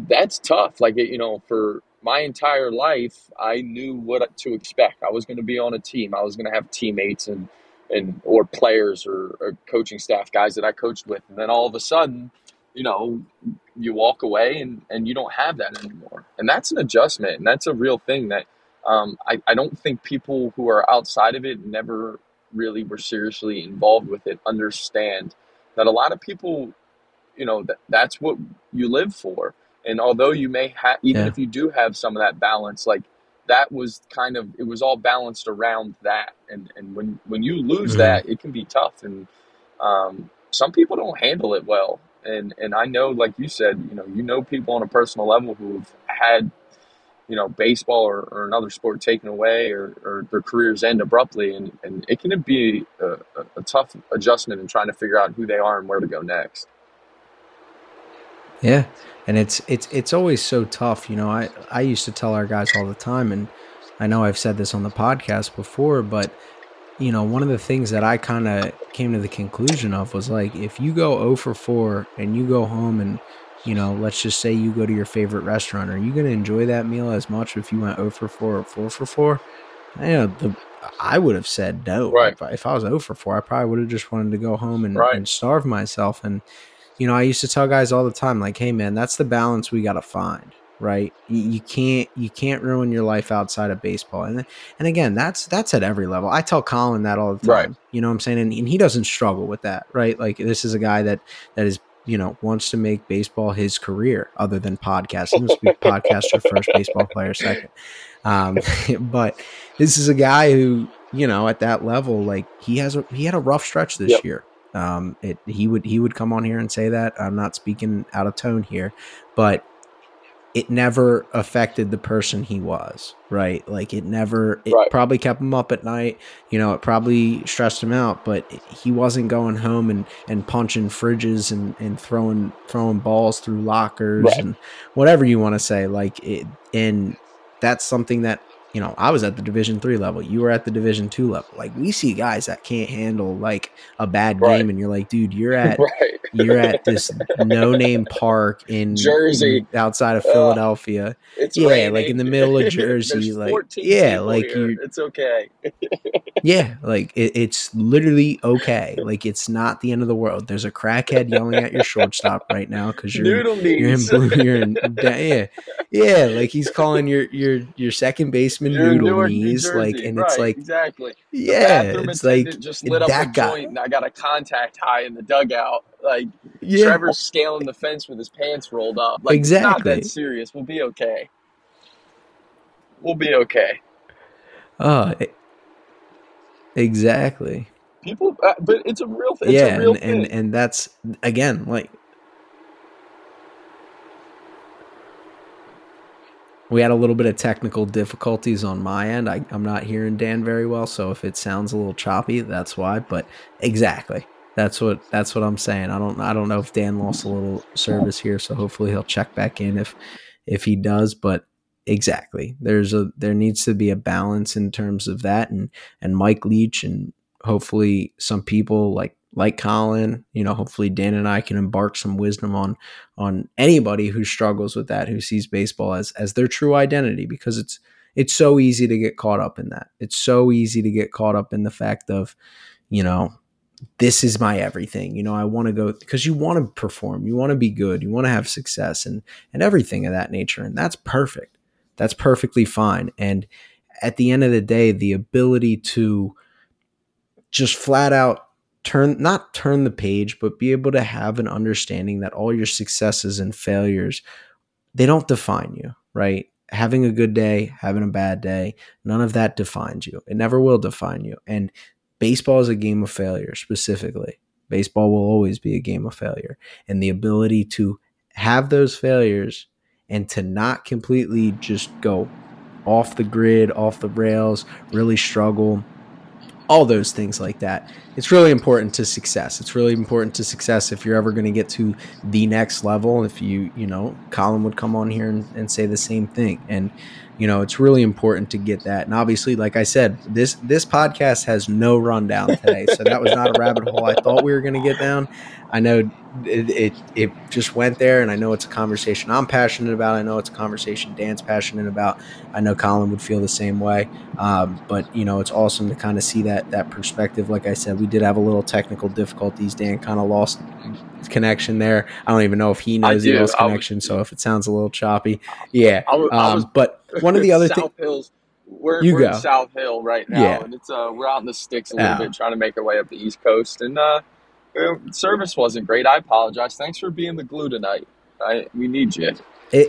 that's tough. Like you know, for my entire life, I knew what to expect. I was going to be on a team. I was going to have teammates and and or players or, or coaching staff guys that I coached with, and then all of a sudden, you know, you walk away and and you don't have that anymore, and that's an adjustment, and that's a real thing that um, I I don't think people who are outside of it never really were seriously involved with it understand that a lot of people you know that that's what you live for. And although you may have even Yeah. if you do have some of that balance like that was kind of it was all balanced around that. And and when when you lose Mhm. that it can be tough. And um, some people don't handle it well. And and I know like you said you know you know people on a personal level who've had you know baseball or, or another sport taken away or, or their careers end abruptly. And, and it can be a, a, a tough adjustment in trying to figure out who they are and where to go next Yeah, and it's it's it's always so tough. You know, I I used to tell our guys all the time, and I know I've said this on the podcast before, but you know, one of the things that I kind of came to the conclusion of was like, if you go 0 for 4 and you go home and you know, let's just say you go to your favorite restaurant, are you going to enjoy that meal as much if you went 0 for 4 or 4 for 4? You know, the, I would have said no. Right. If, I- if I was 0 for 4, I probably would have just wanted to go home and, Right. and starve myself. And you know, I used to tell guys all the time, like, hey man, that's the balance we gotta find, right? You, you can't you can't ruin your life outside of baseball. And and again, that's that's at every level. I tell Colin that all the time. Right. You know what I'm saying? And, and he doesn't struggle with that, right? Like this is a guy that that is you know wants to make baseball his career other than podcasting. Let's be podcaster first, baseball player second. Um, <laughs> but this is a guy who you know at that level, like he has a he had a rough stretch this Yep. year. Um, it he would he would come on here and say that. I'm not speaking out of tone here, but it never affected the person he was, right? Like it never it Right. probably kept him up at night, you know, it probably stressed him out, but he wasn't going home and and punching fridges and and throwing throwing balls through lockers Right. and whatever you want to say like it and that's something that you know i was at the division three level you were at the division two level like we see guys that can't handle like a bad Right. game and you're like dude you're <laughs> at right. you're at this no name <laughs> park in Jersey. outside of. Philadelphia. It's Yeah, raining. like in the <laughs> middle of Jersey, like- yeah, like It's okay. Yeah, like it, it's literally okay. Like it's not the end of the world. There's a crackhead yelling at your shortstop right now because you're you're in blue. You're in yeah, yeah. Like he's calling your your your second baseman You're in noodle knees. Like and it's like exactly. The yeah, it's like just lit up that guy. joint, and I got a contact high in the dugout. Like yeah, Trevor's scaling the fence with his pants rolled up. Like it's not Exactly. that serious. We'll be okay. We'll be okay. oh, e- exactly. People, uh, but it's a real. It's yeah, a real and, thing. and and that's again like we had a little bit of technical difficulties on my end. I, I'm not hearing Dan very well, so if it sounds a little choppy, that's why. But exactly, that's what that's what I'm saying. I don't I don't know if Dan lost a little service here, so hopefully he'll check back in if if he does. But exactly, there's a there needs to be a balance in terms of that, and and Mike Leach and hopefully some people like like Colin, you know, hopefully Dan and I can embark some wisdom on on anybody who struggles with that, who sees baseball as as their true identity, because it's it's so easy to get caught up in that. It's so easy to get caught up in the fact of, you know, this is my everything. You know, I want to go because you want to perform, you want to be good, you want to have success and and everything of that nature. And that's perfect. That's perfectly fine. And at the end of the day, the ability to just flat out turn not turn the page but be able to have an understanding that all your successes and failures they don't define you right? Having a good day having a bad day none of that defines you. It never will define you. And baseball is a game of failure specifically. Baseball will always be a game of failure. And the ability to have those failures and to not completely just go off the grid off the rails really struggle all those things like that. It's really important to success. It's really important to success if you're ever going to get to the next level. If you, you know, Colin would come on here and, and say the same thing. And, you know, it's really important to get that. And obviously, like I said, this this podcast has no rundown today. So that was not a rabbit hole I thought we were going to get down. I know it, it it just went there, and I know it's a conversation I'm passionate about. I know it's a conversation Dan's passionate about. I know Colin would feel the same way. Um, but you know, it's awesome to kind of see that that perspective. Like I said, we did have a little technical difficulties. Dan kind of lost connection there. I don't even know if he knows he do. lost I was- connection. So if it sounds a little choppy, yeah. I was- I Um, but one of the other South things, Hills. We're, You we're go. in South Hill right now, Yeah. and it's uh we're out in the sticks a little Yeah. bit, trying to make our way up the East Coast, and uh, uh, service wasn't great. I apologize. Thanks for being the glue tonight. I we need you. it,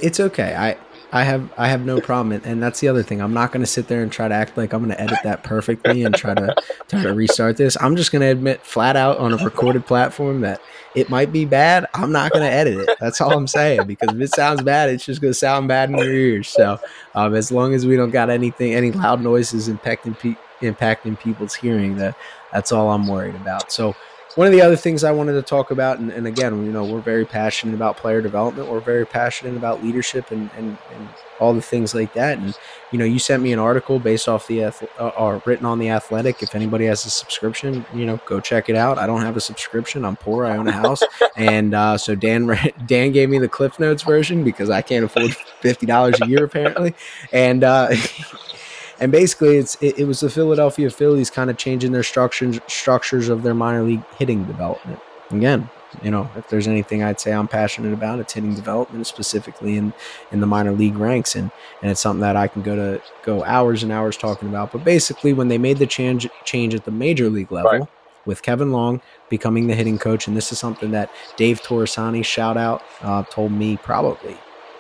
it's okay. I I have I have no problem, and, that's the other thing. I'm not going to sit there and try to act like I'm going to edit that perfectly and try to try to restart this. I'm just going to admit flat out on a recorded platform that it might be bad. I'm not going to edit it. That's all I'm saying because if it sounds bad, it's just going to sound bad in your ears. So um, as long as we don't got anything, any loud noises impacting pe- impacting people's hearing, that that's all I'm worried about. So one of the other things I wanted to talk about, and, and again, you know, we're very passionate about player development. We're very passionate about leadership and, and, and all the things like that. And, you know, you sent me an article based off the, uh, or written on the athletic. If anybody has a subscription, you know, go check it out. I don't have a subscription. I'm poor. I own a house. <laughs> and uh, so Dan, <laughs> Dan gave me the Cliff Notes version because I can't afford $50 a year apparently. And, uh, <laughs> and basically it's it, it was the Philadelphia Phillies kind of changing their structures structures of their minor league hitting development. Again, you know, if there's anything I'd say I'm passionate about, it's hitting development, specifically in in the minor league ranks, and and it's something that I can go to go hours and hours talking about. But basically, when they made the change change at the major league level. Right. With Kevin Long becoming the hitting coach, and this is something that Dave Torresani, shout out, uh, told me probably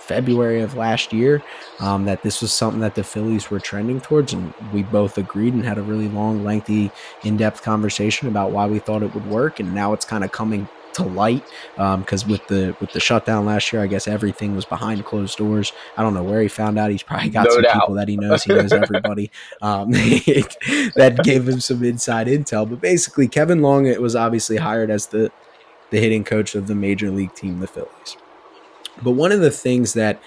February of last year um, that this was something that the Phillies were trending towards, and we both agreed and had a really long, lengthy, in-depth conversation about why we thought it would work. And now it's kind of coming to light because um, with the with the shutdown last year, I guess everything was behind closed doors. I don't know where he found out. He's probably got no some doubt. people that he knows. He knows everybody. <laughs> um, <laughs> that gave him some inside intel. But basically, Kevin Long it was obviously hired as the the hitting coach of the major league team, the Phillies. But one of the things that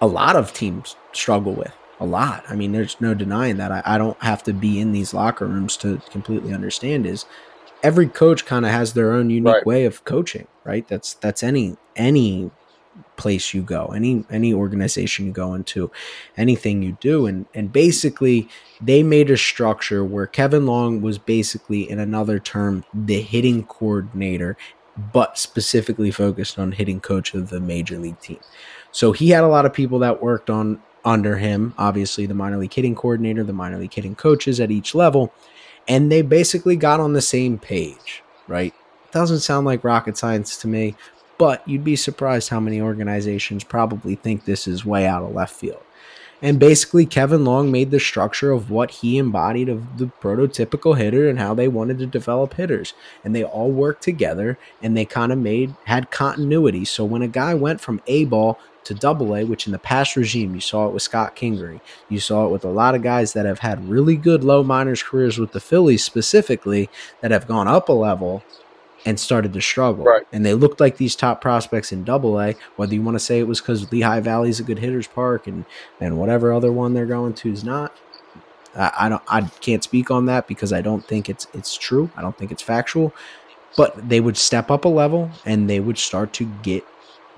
a lot of teams struggle with, a lot, I mean, there's no denying that. I, I don't have to be in these locker rooms to completely understand is every coach kind of has their own unique right. way of coaching, right? That's that's any any place you go, any any organization you go into, anything you do, and and basically they made a structure where Kevin Long was basically, in another term, the hitting coordinator, but specifically focused on hitting coach of the major league team. So he had a lot of people that worked on under him, obviously the minor league hitting coordinator, the minor league hitting coaches at each level, and they basically got on the same page, right? Doesn't sound like rocket science to me, but you'd be surprised how many organizations probably think this is way out of left field. And basically, Kevin Long made the structure of what he embodied of the prototypical hitter and how they wanted to develop hitters. And they all worked together and they kind of made, had continuity. So when a guy went from A ball to double A, which in the past regime, you saw it with Scott Kingery, you saw it with a lot of guys that have had really good low minors careers with the Phillies specifically that have gone up a level and started to struggle. Right. And they looked like these top prospects in double A, whether you want to say it was because Lehigh Valley's a good hitter's park and, and whatever other one they're going to is not. I, I don't I can't speak on that because I don't think it's it's true. I don't think it's factual. But they would step up a level and they would start to get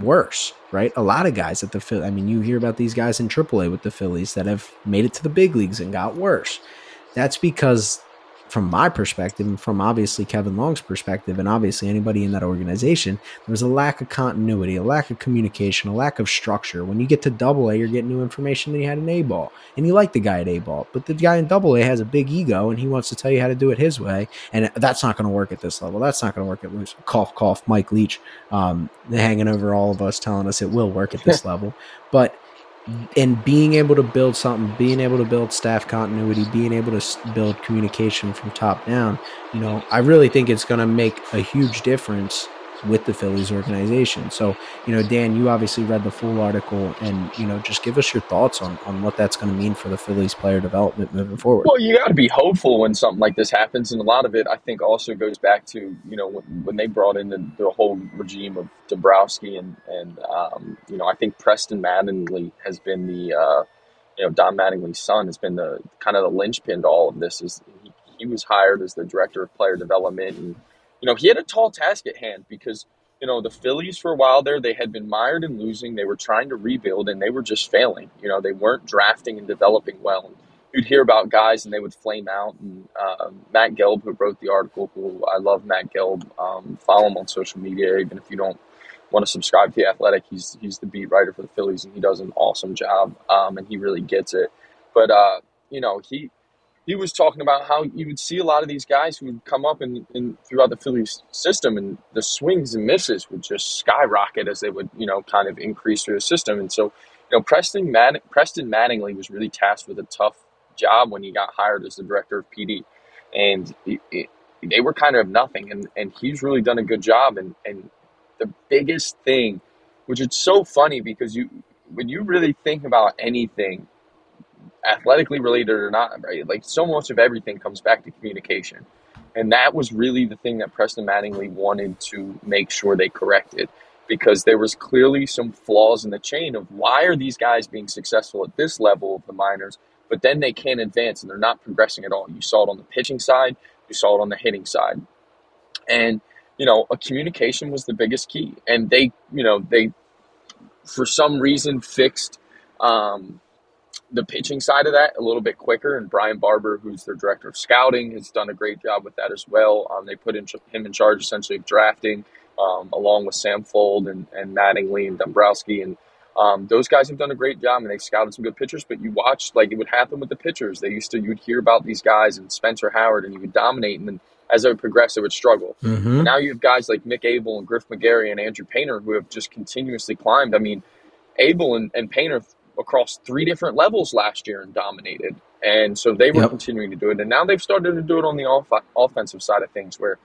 worse, right? A lot of guys at the I mean, you hear about these guys in AAA with the Phillies that have made it to the big leagues and got worse. That's because from my perspective and from obviously Kevin Long's perspective and obviously anybody in that organization, there was a lack of continuity, a lack of communication, a lack of structure. When you get to double A, you're getting new information that he had in A ball. And you like the guy at A ball. But the guy in double A has a big ego and he wants to tell you how to do it his way. And that's not going to work at this level. That's not going to work at loose. Cough, cough, Mike Leach um, hanging over all of us telling us it will work at this <laughs> level. But and being able to build something, being able to build staff continuity, being able to build communication from top down, you know, I really think it's going to make a huge difference with the Phillies organization. So, you know, Dan, you obviously read the full article and, you know, just give us your thoughts on, on what that's going to mean for the Phillies player development moving forward. Well, you got to be hopeful when something like this happens. And a lot of it, I think, also goes back to, you know, when, when they brought in the, the, whole regime of Dombrowski and, and um, you know, I think Preston Mattingly has been the, uh, you know, Don Mattingly's son has been the kind of the linchpin to all of this. Is he, he was hired as the director of player development and you know, he had a tall task at hand because, you know, the Phillies for a while there, they had been mired in losing. They were trying to rebuild and they were just failing. You know, they weren't drafting and developing well. And you'd hear about guys and they would flame out. And uh, Matt Gelb, who wrote the article, who I love Matt Gelb, um, follow him on social media, even if you don't want to subscribe to the Athletic. He's he's the beat writer for the Phillies, and he does an awesome job, um, and he really gets it. But uh, you know, he he was talking about how you would see a lot of these guys who would come up and, throughout the Phillies system, and the swings and misses would just skyrocket as they would, you know, kind of increase through the system. And so, you know, Preston Mad- Preston Mattingly was really tasked with a tough job when he got hired as the director of PD, and it, it, they were kind of nothing, and and he's really done a good job. And and the biggest thing, which is so funny because you when you really think about anything athletically related or not, right? Like so much of everything comes back to communication. And that was really the thing that Preston Mattingly wanted to make sure they corrected because there was clearly some flaws in the chain of why are these guys being successful at this level of the minors, but then they can't advance and they're not progressing at all. You saw it on the pitching side, you saw it on the hitting side. And, you know, a communication was the biggest key. And they, you know, they, for some reason, fixed um, the pitching side of that a little bit quicker. And Brian Barber, who's their director of scouting, has done a great job with that as well. Um, they put in, him in charge essentially of drafting um, along with Sam Fuld and, and Mattingly and Dombrowski. And um, those guys have done a great job and they've scouted some good pitchers. But you watch, like it would happen with the pitchers. They used to, you would hear about these guys and Spencer Howard and you would dominate. And then as they would progress, it would struggle. Mm-hmm. Now you have guys like Mick Abel and Griff McGarry and Andrew Painter who have just continuously climbed. I mean, Abel and, and Painter across three different levels last year and dominated. And so they were Yep. continuing to do it. And now they've started to do it on the off- offensive side of things where,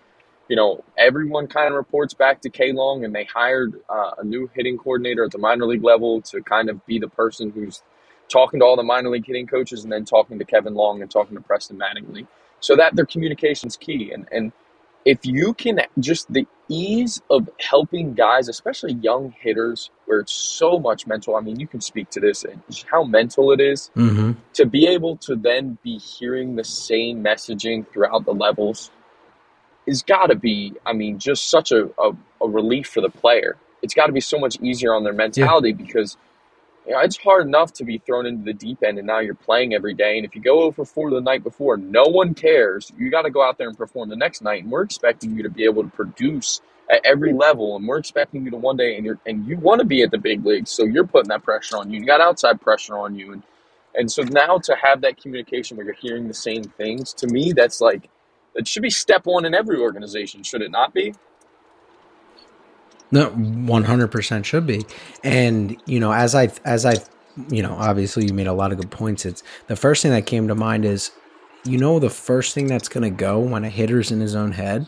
you know, everyone kind of reports back to K Long and they hired uh, a new hitting coordinator at the minor league level to kind of be the person who's talking to all the minor league hitting coaches and then talking to Kevin Long and talking to Preston Mattingly. So that their communication's key. And, and if you can just the ease of helping guys, especially young hitters, where it's so much mental. I mean, you can speak to this and how mental it is Mm-hmm. to be able to then be hearing the same messaging throughout the levels is got to be, I mean, just such a, a, a relief for the player. It's got to be so much easier on their mentality because you know, it's hard enough to be thrown into the deep end and now you're playing every day. And if you go over four the night before, no one cares. You got to go out there and perform the next night. And we're expecting you to be able to produce at every level. And we're expecting you to one day, and you're and you want to be at the big leagues, so you're putting that pressure on you. You got outside pressure on you, and and so now to have that communication where you're hearing the same things, to me, that's like it should be step one in every organization, should it not be? No, one hundred percent should be. And you know, as I as I you know, obviously you made a lot of good points. It's the first thing that came to mind is, you know, the first thing that's going to go when a hitter's in his own head,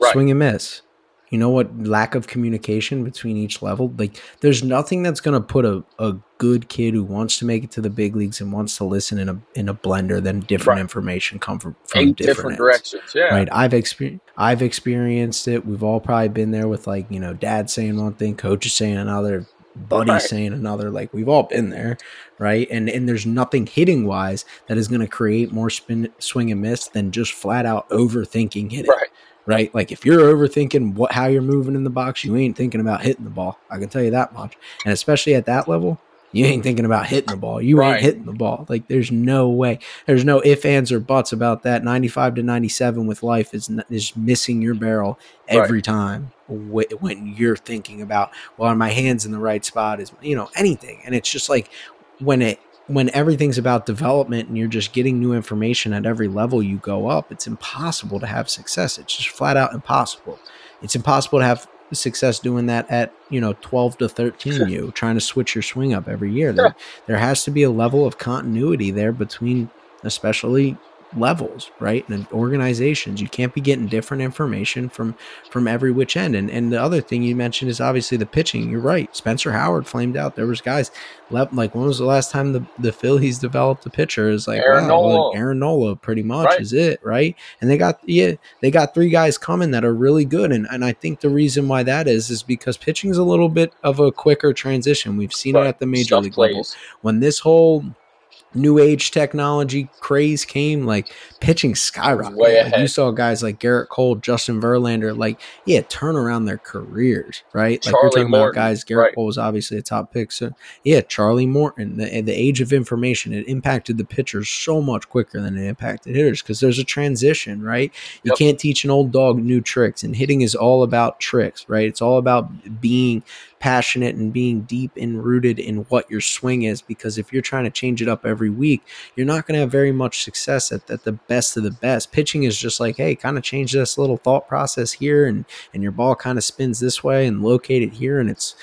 Right. swing and miss. You know what? Lack of communication between each level. Like, there's nothing that's going to put a, a good kid who wants to make it to the big leagues and wants to listen in a in a blender than different Right. information come from, from different, different directions, yeah. right i've experienced i've experienced it we've all probably been there with like you know dad saying one thing coach is saying another buddy Right. saying another like we've all been there right and and there's nothing hitting wise that is going to create more spin swing and miss than just flat out overthinking hitting Right. right like if you're overthinking what how you're moving in the box you ain't thinking about hitting the ball i can tell you that much and especially at that level you ain't thinking about hitting the ball. You Right. ain't hitting the ball. Like there's no way. There's no if, ands, or buts about that. 95 to 97 with life is is missing your barrel every time when you're thinking about well, are my hands in the right spot? Is you know anything, and it's just like when it when everything's about development and you're just getting new information at every level you go up, it's impossible to have success. It's just flat out impossible. It's impossible to have success doing that at you know 12 to 13 <laughs> you trying to switch your swing up every year. There, there has to be a level of continuity there between especially levels right? And organizations you can't be getting different information from from every which end. And and the other thing you mentioned is obviously the pitching. You're right. Spencer howard flamed out. There was guys left like when was the last time the the phillies developed a pitcher? Is like Aaron wow, Nola. aaron nola pretty much Right. is it right? And they got yeah they got three guys coming that are really good. And, and i think the reason why that is is because pitching is a little bit of a quicker transition. We've seen it at the major Stuff league level. when this whole new age technology craze came, like pitching skyrocketed. Like, you saw guys like Gerrit Cole, Justin Verlander, like yeah, turn around their careers, right? Like we're talking Morton, about guys. Gerrit right. Cole was obviously a top pick, so yeah, Charlie Morton. The, the age of information it impacted the pitchers so much quicker than it impacted hitters because there's a transition, right? You Yep. can't teach an old dog new tricks, and hitting is all about tricks, right? It's all about being passionate and being deep and rooted in what your swing is because if you're trying to change it up every week you're not going to have very much success at, at the best of the best. Pitching is just like hey kind of change this little thought process here and and your ball kind of spins this way and locate it here and it's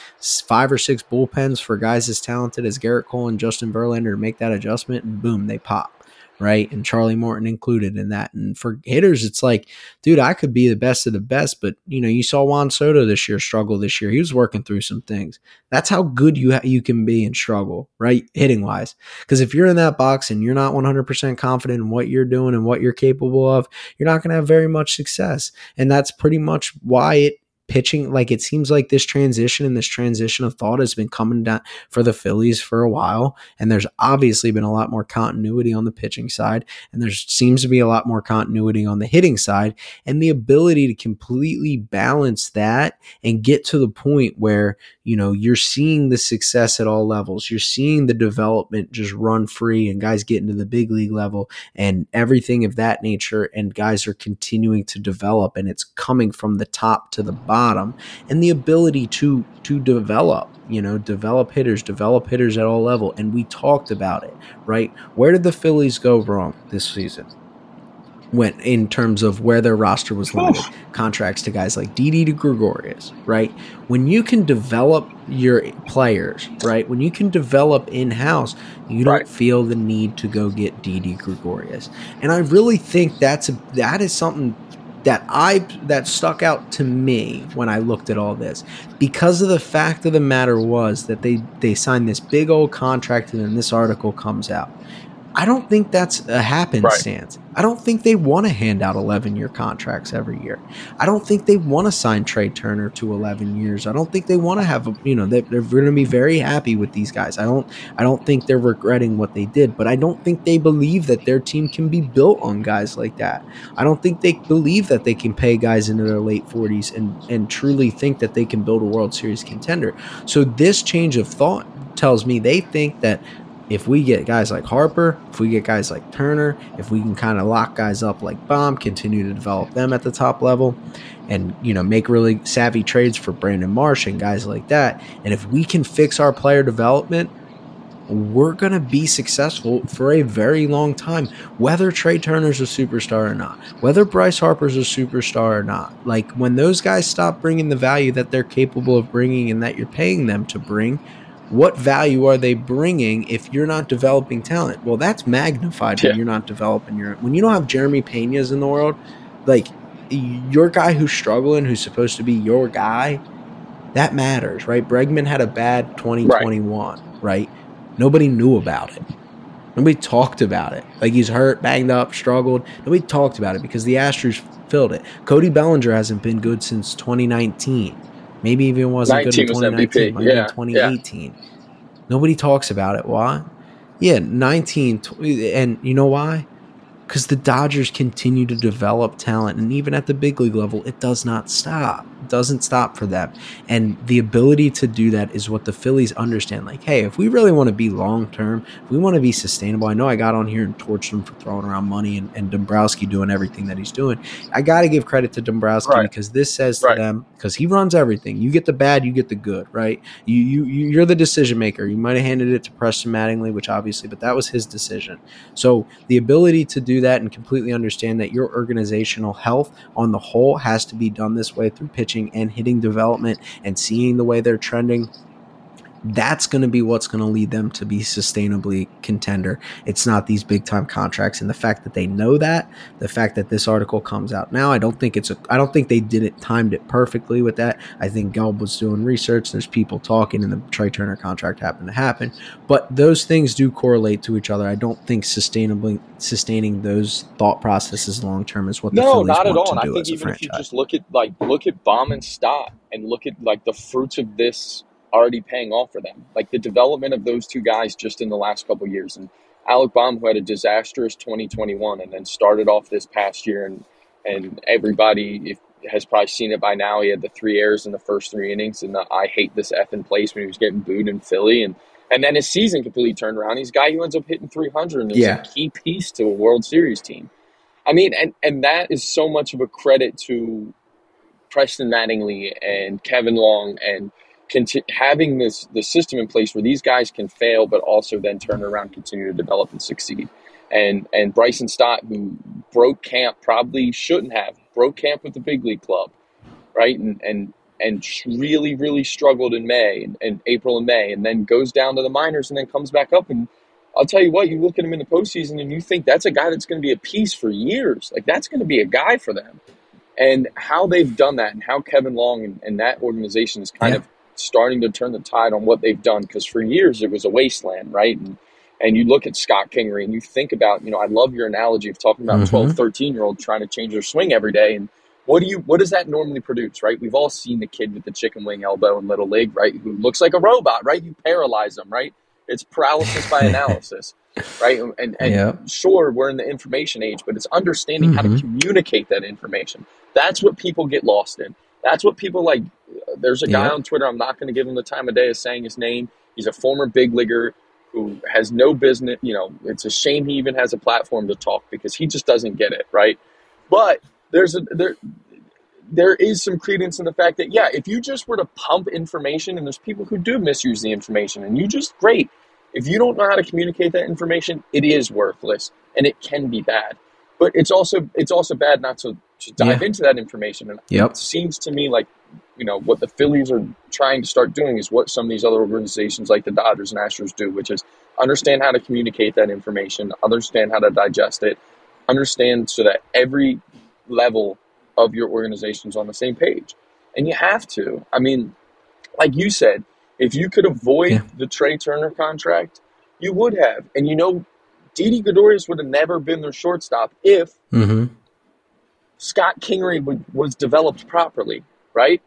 five or six bullpens for guys as talented as Gerrit Cole and Justin Verlander to make that adjustment and boom they pop right and Charlie Morton included in that and for hitters it's like dude, I could be the best of the best, but you know, you saw Juan Soto this year struggle this year. He was working through some things. That's how good you ha- you can be and struggle, right? Hitting wise. Because if you're in that box and you're not 100% confident in what you're doing and what you're capable of, you're not going to have very much success. And that's pretty much why it pitching like it seems like this transition and this transition of thought has been coming down for the Phillies for a while and there's obviously been a lot more continuity on the pitching side and there seems to be a lot more continuity on the hitting side and the ability to completely balance that and get to the point where you know you're seeing the success at all levels you're seeing the development just run free and guys getting to the big league level and everything of that nature and guys are continuing to develop and it's coming from the top to the bottom bottom, and the ability to to develop, you know, develop hitters, develop hitters at all level. And we talked about it, right? Where did the Phillies go wrong this season? went in terms of where their roster was limited. Contracts to guys like Didi to Gregorius, right? When you can develop your players, right? When you can develop in house, you don't feel the need to go get Didi Gregorius. And I really think that's a, that is something that I that stuck out to me when I looked at all this because of the fact of the matter was that they they signed this big old contract and then this article comes out. I don't think that's a happenstance. I don't think they want to hand out 11 year contracts every year. I don't think they want to sign Trey Turner to 11 years. I don't think they want to have, a, you know, they, they're going to be very happy with these guys. I don't, I don't think they're regretting what they did, but I don't think they believe that their team can be built on guys like that. I don't think they believe that they can pay guys into their late 40s and, and truly think that they can build a World Series contender. So this change of thought tells me they think that if we get guys like Harper, if we get guys like Turner, if we can kind of lock guys up like Bohm, continue to develop them at the top level, and you know make really savvy trades for Brandon Marsh and guys like that, and if we can fix our player development, we're gonna be successful for a very long time. Whether Trey Turner's a superstar or not, whether Bryce Harper's a superstar or not, like when those guys stop bringing the value that they're capable of bringing and that you're paying them to bring what value are they bringing if you're not developing talent? Well, that's magnified Yeah. when you're not developing your when you don't have Jeremy Pena's in the world, like your guy who's struggling, who's supposed to be your guy, that matters, right? Bregman had a bad 2021, right? Nobody knew about it. Nobody talked about it. Like he's hurt, banged up, struggled. Nobody talked about it because the Astros filled it. Cody Bellinger hasn't been good since 2019. Maybe even wasn't good in 19 was 2019. MVP. Might have been Yeah, 2018. Nobody talks about it. Why? Yeah, 19. tw- And you know why? Because the Dodgers continue to develop talent. And even at the big league level, it does not stop. It doesn't stop for them. And the ability to do that is what the Phillies understand. Like, hey, if we really want to be long term, if we want to be sustainable, I know I got on here and torched them for throwing around money and, and Dombrowski doing everything that he's doing. I got to give credit to Dombrowski Right. because this says to them, because he runs everything. You get the bad, you get the good, right? You, you, you- you're the decision maker. You might have handed it to Preston Mattingly, which obviously, but that was his decision. So the ability to do that and completely understand that your organizational health on the whole has to be done this way through pitching and hitting development and seeing the way they're trending. That's going to be what's going to lead them to be sustainably contender. It's not these big time contracts, and the fact that they know that, the fact that this article comes out now, I don't think it's a. I don't think they did it timed it perfectly with that. I think Gelb was doing research. There's people talking, and the Trey Turner contract happened to happen. But those things do correlate to each other. I don't think sustainably sustaining those thought processes long term is what the No, Phillies not at all. And I think even if you just look at like look at Bohm and Stott and look at like the fruits of this already paying off for them, like the development of those two guys just in the last couple of years. And Alec Bohm, who had a disastrous 2021 and then started off this past year, and and everybody has probably seen it by now. He had the three errors in the first three innings, and the I hate this effing place when he was getting booed in Philly, and and then his season completely turned around. He's a guy who ends up hitting 300 and is Yeah. a key piece to a World Series team. I mean, and, and that is so much of a credit to Preston Mattingly and Kevin Long and conti- having this the system in place where these guys can fail, but also then turn around, continue to develop and succeed. And and Bryson Stott, who broke camp, probably shouldn't have broke camp with the big league club, right? And and and really really struggled in May and, and April and May, and then goes down to the minors and then comes back up and I'll tell you what, you look at him in the postseason and you think that's a guy that's going to be a piece for years. Like that's going to be a guy for them. And how they've done that and how Kevin Long and, and that organization is kind Yeah. of starting to turn the tide on what they've done. Because for years it was a wasteland, right? And and you look at Scott Kingery and you think about, you know, I love your analogy of talking about Mhm. 12, 13 year old trying to change their swing every day. And what do you what does that normally produce, right? We've all seen the kid with the chicken wing elbow in little league, right? Who looks like a robot, right? You paralyze them, right? It's paralysis by <laughs> analysis, right? And and Yeah. sure, we're in the information age, but it's understanding how to Mhm. communicate that information. That's what people get lost in. That's what people like. There's a guy Yeah. on Twitter. I'm not going to give him the time of day of saying his name. He's a former big leaguer who has no business. You know, it's a shame he even has a platform to talk because he just doesn't get it, right? But there's a there there is some credence in the fact that yeah, if you just were to pump information, and there's people who do misuse the information, and you just great. If you don't know how to communicate that information, it is worthless and it can be bad. But it's also it's also bad not to, to dive Yeah. into that information. And Yep. it seems to me like you know what the Phillies are trying to start doing is what some of these other organizations like the Dodgers and Astros do, which is understand how to communicate that information, understand how to digest it, understand so that every level of your organization is on the same page. And you have to. I mean, like you said, if you could avoid Yeah. the Trey Turner contract, you would have. And you know, Didi Gregorius would have never been their shortstop if Mm-hmm. Scott Kingery would, was developed properly, right?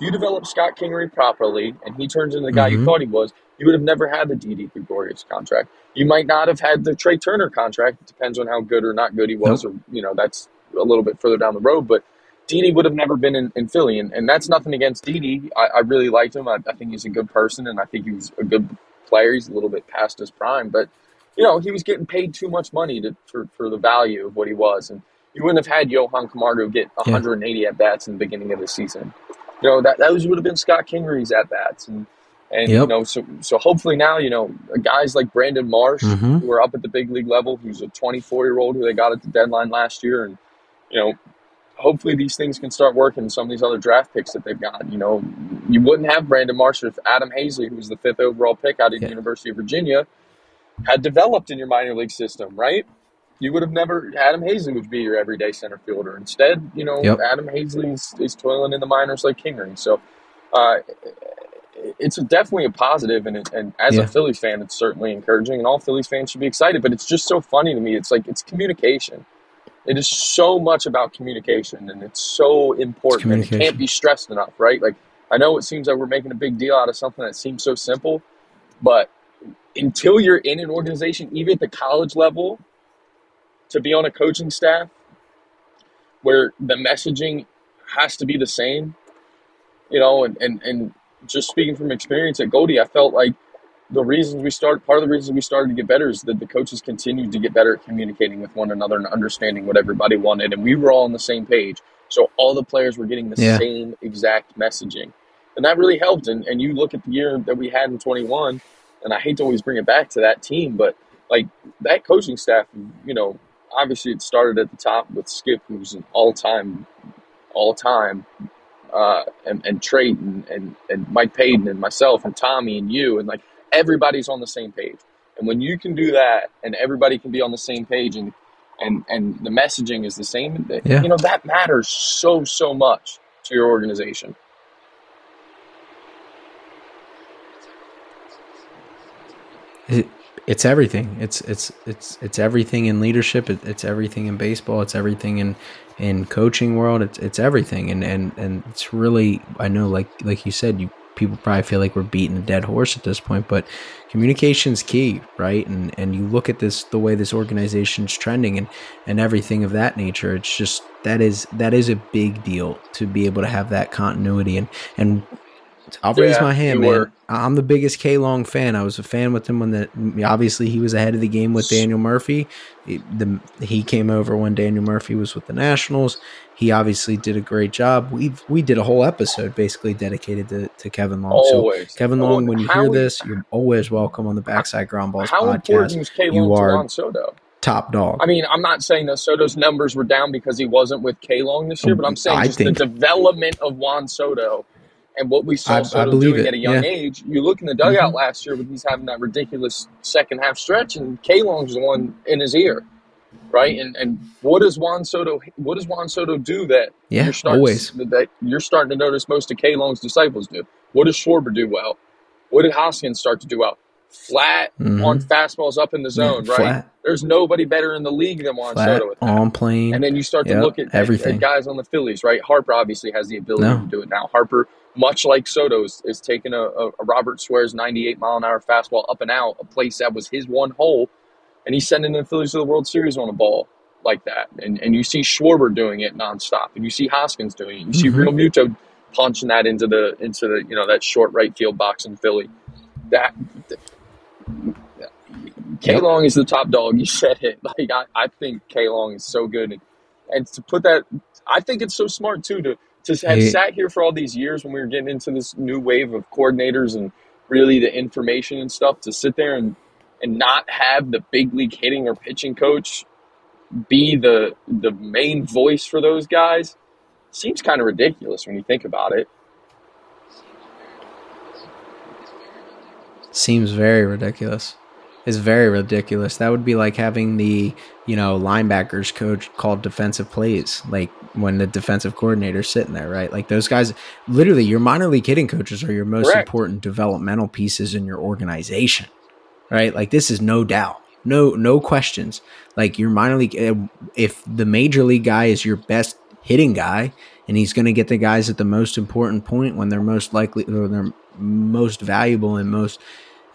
If you develop Scott Kingery properly and he turns into the guy you Mhm. thought he was, you would have never had the Didi Gregorius contract. You might not have had the Trey Turner contract. It depends on how good or not good he was, or, you know, that's a little bit further down the road. But Didi would have never been in, in Philly. And, and that's nothing against Didi. I, I really liked him. I, I think he's a good person and I think he's a good player. He's a little bit past his prime, but you know, he was getting paid too much money to, for, for the value of what he was. And you wouldn't have had Johan Camargo get 180 at bats in the beginning of the season. You know, that those would have been Scott Kingery's at bats. And, and you know, so, so hopefully now, you know, guys like Brandon Marsh, Mhm. who are up at the big league level, who's a 24 year old who they got at the deadline last year. And, you know, hopefully these things can start working. Some of these other draft picks that they've got, you know, you wouldn't have Brandon Marsh if Adam Haseley, who was the fifth overall pick out of the University of Virginia, had developed in your minor league system, right? You would have never Adam Haseley would be your everyday center fielder. Instead, you know, Yep. Adam Haseley is, is toiling in the minors like Kingery. So uh, it's a, definitely a positive, and it, and as Yeah. a Phillies fan, it's certainly encouraging, and all Phillies fans should be excited. But it's just so funny to me. It's like it's communication. It is so much about communication, and it's so important, and it can't be stressed enough, right? Like I know it seems like we're making a big deal out of something that seems so simple, but until you're in an organization, even at the college level, to be on a coaching staff where the messaging has to be the same, you know, and, and, and just speaking from experience at Goldie, I felt like the reasons we started, part of the reasons we started to get better is that the coaches continued to get better at communicating with one another and understanding what everybody wanted. And we were all on the same page. So all the players were getting the Yeah. same exact messaging. And that really helped. And, and you look at the year that we had in 21, and I hate to always bring it back to that team, but like that coaching staff, you know, obviously it started at the top with Skip, who's an all time, all time, uh, and, and and, and, and Mike Payton and myself and Tommy and you, and like everybody's on the same page. And when you can do that and everybody can be on the same page and, and, and the messaging is the same, Yeah. you know, that matters so, so much to your organization. It, it's everything. It's it's it's it's everything in leadership. It, it's everything in baseball. It's everything in in coaching world. It's it's everything. And and and it's really I know like like you said you people probably feel like we're beating a dead horse at this point, but communication's key, right? And and you look at this the way this organization's trending and and everything of that nature. It's just that is that is a big deal to be able to have that continuity and and I'll raise Yeah, my hand, man. were. I'm the biggest K Long fan. I was a fan with him when the obviously he was ahead of the game with Daniel Murphy. It- the, he came over when Daniel Murphy was with the Nationals. He obviously did a great job. We we did a whole episode basically dedicated to, to Kevin Long. So Always. Kevin oh, Long, when you How- hear this, you're always welcome on the Backside Ground Balls How important podcast. was K You Long to Juan Soto? Top dog. I mean, I'm not saying that Soto's numbers were down because he wasn't with K Long this year, um, but I'm saying just the development of Juan Soto and what we saw I- I Soto believe doing it, at a young yeah. age. You look in the dugout Mhm. last year when he's having that ridiculous second half stretch, and K Long's the one in his ear, right? And and what does Juan Soto? What does Juan Soto do that Yeah, you're starting always. that you're starting to notice most of K Long's disciples do? What does Schwarber do well? What did Hoskins start to do well? Flat Mhm. on fastballs up in the zone, Yeah, right? flat. There's nobody better in the league than Juan Flat Soto with that. on plane. And then you start to Yep, look at, everything. at guys on the Phillies, right? Harper obviously has the ability No. to do it now. Harper, much like Soto, is, is taking a, a, Robert Suarez 98 mile an hour fastball up and out, a place that was his one hole, and he's sending the Phillies to the World Series on a ball like that. And and you see Schwarber doing it nonstop, and you see Hoskins doing it. You see Mhm. Realmuto punching that into the into the you know that short right field box in Philly. That. K. Long is the top dog. You <laughs> said it. Like I, I think K Long is so good, and, and to put that, I think it's so smart too to to have Hey. sat here for all these years when we were getting into this new wave of coordinators and really the information and stuff to sit there and and not have the big league hitting or pitching coach be the the main voice for those guys seems kind of ridiculous when you think about it. Seems very ridiculous. It's very ridiculous. That would be like having the, you know, linebackers coach called defensive plays, like when the defensive coordinator's sitting there, right? Like those guys, literally, your minor league hitting coaches are your most Correct. important developmental pieces in your organization, right? Like this is no doubt, no, no questions. Like your minor league, eh, if the major league guy is your best hitting guy, and he's going to get the guys at the most important point when they're most likely or they're most valuable and most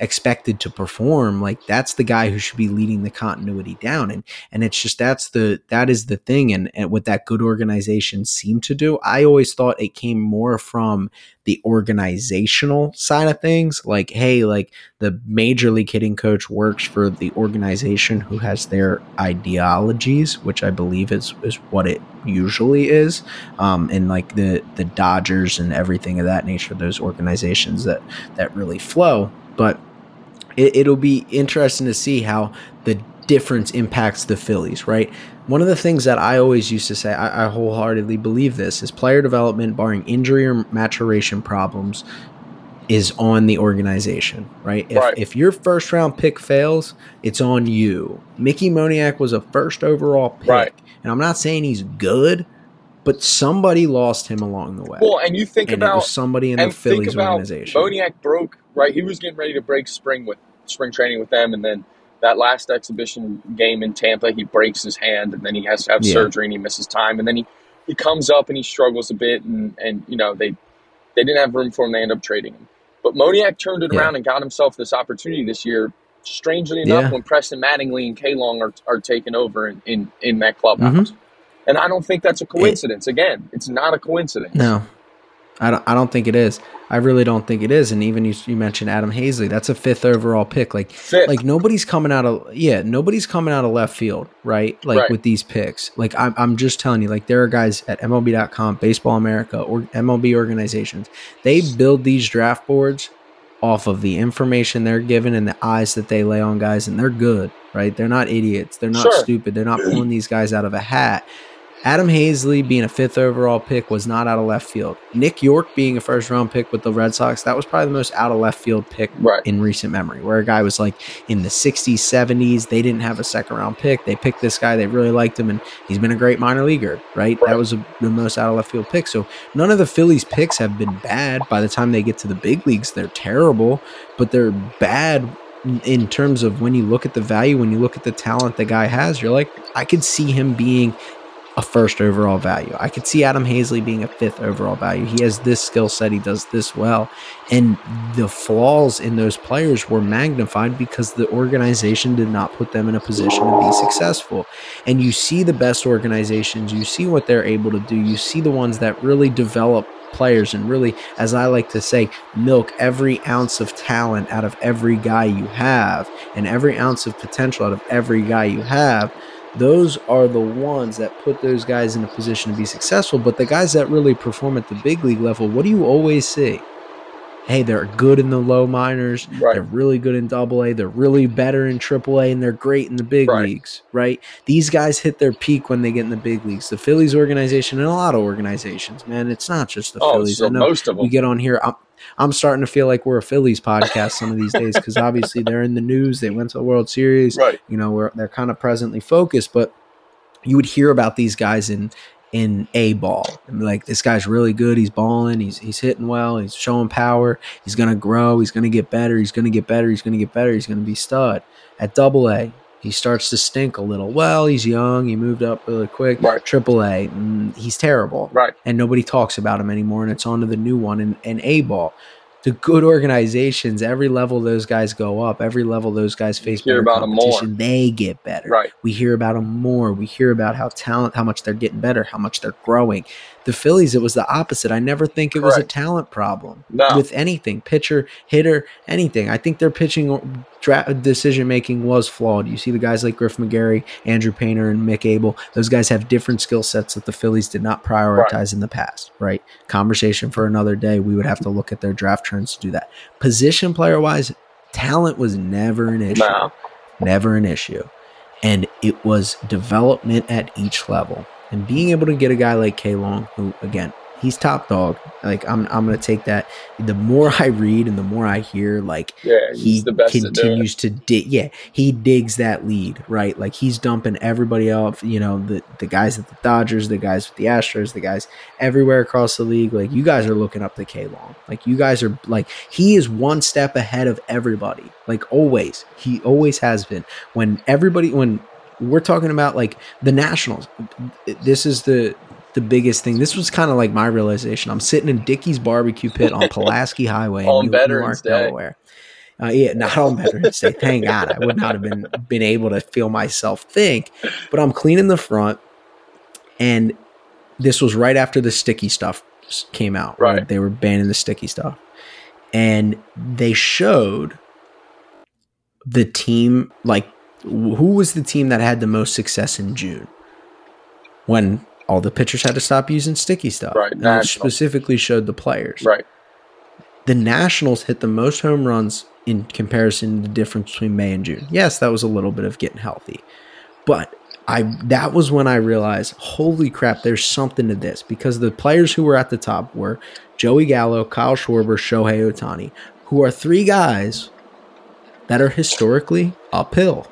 expected to perform like that's the guy who should be leading the continuity down. And and it's just that's the that is the thing. And, and what that good organization seemed to do i always thought it came more from the organizational side of things. Like hey like the major league hitting coach works for the organization who has their ideologies which i believe is is what it usually is. Um and like the the dodgers and everything of that nature those organizations that that really flow. But it, it'll be interesting to see how the difference impacts the Phillies, right? One of the things that I always used to say, I, I wholeheartedly believe this, is player development, barring injury or maturation problems, is on the organization, right? If, Right. if your first round pick fails, it's on you. Mickey Moniak was a first overall pick. Right. And I'm not saying he's good, but somebody lost him along the way. Well, and you think and it about was somebody in the Phillies organization. Moniak broke right. He was getting ready to break spring with spring training with them, and then that last exhibition game in Tampa, he breaks his hand, and then he has to have Yeah. surgery, and he misses time, and then he, he comes up and he struggles a bit, and and you know they they didn't have room for him. They end up trading him, but Moniak turned it Yeah. around and got himself this opportunity this year. Strangely enough, Yeah. when Preston Mattingly and K Long are, are taking over in, in, in that clubhouse. Mm-hmm. And I don't think that's a coincidence. Again, it's not a coincidence. No, I don't. I don't think it is. I really don't think it is. And even you, you mentioned Adam Haseley. That's a fifth overall pick. Like, Fifth. like nobody's coming out of yeah, nobody's coming out of left field, right? Like Right. with these picks. Like I'm, I'm just telling you. Like there are guys at MLB.com, Baseball America, or MLB organizations. They build these draft boards off of the information they're given and the eyes that they lay on guys, and they're good, right? They're not idiots. They're not Sure. stupid. They're not pulling these guys out of a hat. Adam Haseley being a fifth overall pick was not out of left field. Nick Yorke being a first round pick with the Red Sox, that was probably the most out of left field pick Right. in recent memory, where a guy was like in the 60s, 70s. They didn't have a second round pick. They picked this guy. They really liked him, and he's been a great minor leaguer, right? Right. That was a, the most out of left field pick. So none of the Phillies picks have been bad. By the time they get to the big leagues, they're terrible, but they're bad in terms of when you look at the value, when you look at the talent the guy has, you're like, I could see him being a first overall value. I could see Adam Haseley being a fifth overall value. He has this skill set, he does this well. And the flaws in those players were magnified because the organization did not put them in a position to be successful. And you see the best organizations, you see what they're able to do, you see the ones that really develop players and really, as I like to say, milk every ounce of talent out of every guy you have and every ounce of potential out of every guy you have those are the ones that put those guys in a position to be successful. But the guys that really perform at the big league level, what do you always see? Hey, they're good in the low minors. Right. They're really good in double A. They're really better in triple A, and they're great in the big Right. leagues, right? These guys hit their peak when they get in the big leagues. The Phillies organization and a lot of organizations, man. It's not just the Oh, Phillies. so I know most of them. we get on here. I'm, I'm starting to feel like we're a Phillies podcast some of these days because obviously they're in the news. They went to the World Series right. you know they're kind of presently focused but you would hear about these guys in in a ball and like this guy's really good he's balling he's he's hitting well he's showing power he's gonna grow he's gonna get better he's gonna get better he's gonna get better he's gonna be stud at double a he starts to stink a little well he's young he moved up really quick Right. triple a he's terrible Right. and nobody talks about him anymore and it's on to the new one and, a ball the good organizations, every level those guys go up, every level those guys face hear better about 'em more. competition, they get better. Right. We hear about them more. We hear about how talent, how much they're getting better, how much they're growing. The Phillies, it was the opposite. I never think it was a talent problem No. with anything, pitcher, hitter, anything. I think their pitching dra- decision making was flawed. You see the guys like Griff McGarry, Andrew Painter, and Mick Abel. Those guys have different skill sets that the Phillies did not prioritize in the past. Right? Conversation for another day. We would have to look at their draft trends to do that. Position player wise, talent was never an issue No. never an issue. And it was development at each level. And being able to get a guy like K Long, who again, he's top dog. Like I'm I'm gonna take that. The more <laughs> I read and the more I hear, like Yeah, he the best at doing it. continues to dig yeah, he digs that lead, right? Like he's dumping everybody off, you know, the the guys at the Dodgers, the guys with the Astros, the guys everywhere across the league. Like you guys are looking up to K Long. Like you guys are like he is one step ahead of everybody. Like always. He always has been. When everybody when we're talking about like the Nationals, this is the the biggest thing. This was kind of like my realization. I'm sitting in Dickey's barbecue pit on Pulaski Highway On in Veterans Newark, Day. Delaware. Uh, yeah, not on Veterans Day. Thank God, I would not have been been able to feel myself think. But I'm cleaning the front, and this was right after the sticky stuff came out. Right. they were banning the sticky stuff, and they showed the team like who was the team that had the most success in June when all the pitchers had to stop using sticky stuff. Right, And specifically showed the players Right. the Nationals hit the most home runs in comparison to the difference between May and June. Yes, that was a little bit of getting healthy. But I that was when I realized, holy crap, there's something to this because the players who were at the top were Joey Gallo, Kyle Schwarber, Shohei Ohtani, who are three guys that are historically uphill.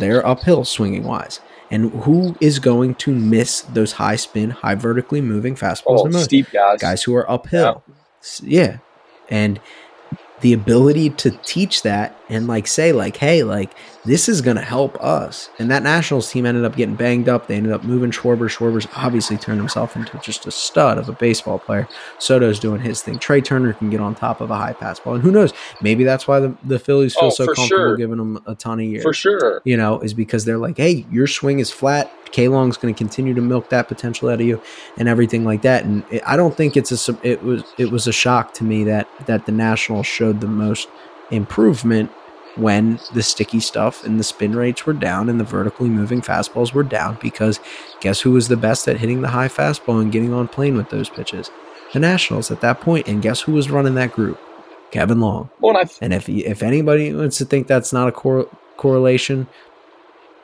They're uphill swinging wise. And who is going to miss those high spin, high vertically moving fastballs Oh, the most? steep guys. guys who are uphill. S- Yeah. And the ability to teach that and like say like hey like this is going to help us. And that nationals team ended up getting banged up. They ended up moving schwarber. Schwarber's obviously turned himself into just a stud of a baseball player. Soto's doing his thing. Trey turner can get on top of a high fastball. And who knows? Maybe that's why the, the phillies feel Oh, so comfortable sure. giving him a ton of years. For sure. you know, is because they're like, hey, your swing is flat. K Long's going to continue to milk that potential out of you, and everything like that. And it, I don't think it's a it was it was a shock to me that that the Nationals showed the most improvement when the sticky stuff and the spin rates were down and the vertically moving fastballs were down because guess who was the best at hitting the high fastball and getting on plane with those pitches? The Nationals at that point, and guess who was running that group? Kevin Long. Well, and And if if anybody wants to think that's not a cor- correlation,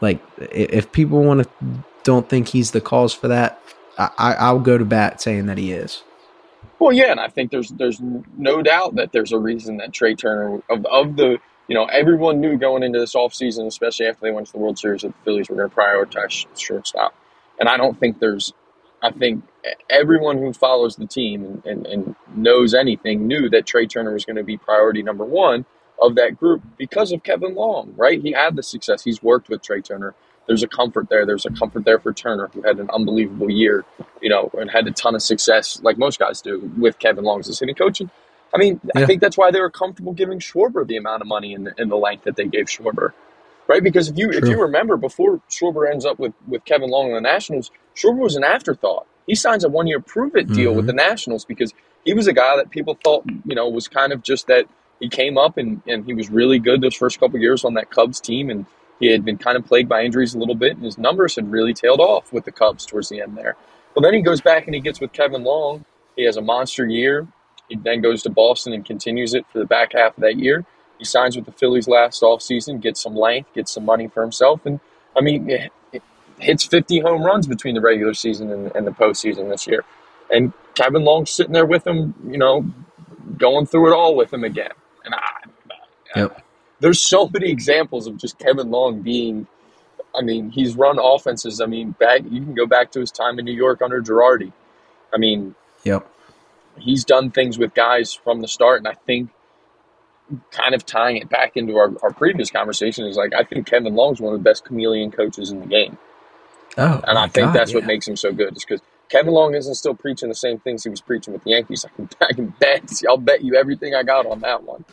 like if people want to don't think he's the cause for that, I, I'll go to bat saying that he is. Well, yeah, and I think there's there's no doubt that there's a reason that Trey Turner of of the you know everyone knew going into this offseason, especially after they went to the World Series, that the Phillies were going to prioritize shortstop, and I don't think there's I think everyone who follows the team and, and, and knows anything knew that Trey Turner was going to be priority number one of that group because of Kevin Long, right? He had the success. He's worked with Trey Turner. There's a comfort there. There's a comfort there for Turner, who had an unbelievable year, you know, and had a ton of success, like most guys do, with Kevin Long as a hitting coach. And I mean, Yeah. I think that's why they were comfortable giving Schwarber the amount of money and the, and the length that they gave Schwarber, right? Because if you if you remember, before Schwarber ends up with with Kevin Long and the Nationals, Schwarber was an afterthought. He signs a one year prove it deal with Mhm. the Nationals because he was a guy that people thought, you know, was kind of just that he came up and, and he was really good those first couple years on that Cubs team and he had been kind of plagued by injuries a little bit and his numbers had really tailed off with the Cubs towards the end there. Well then he goes back and he gets with Kevin Long. He has a monster year. He then goes to Boston and continues it for the back half of that year. He signs with the Phillies last offseason, gets some length, gets some money for himself, and I mean it, it hits 50 home runs between the regular season and, and the postseason this year. And Kevin Long's sitting there with him, you know, going through it all with him again. And I, Yep. there's so many examples of just Kevin Long being. I mean, he's run offenses. I mean, back you can go back to his time in New York under Girardi. I mean, Yep. he's done things with guys from the start, and I think kind of tying it back into our, our previous conversation is like I think Kevin Long's one of the best chameleon coaches in the game. Oh, And I think God, that's what makes him so good, is because Kevin Long isn't still preaching the same things he was preaching with the Yankees. I can, <laughs> I can bet. I'll bet you everything I got on that one.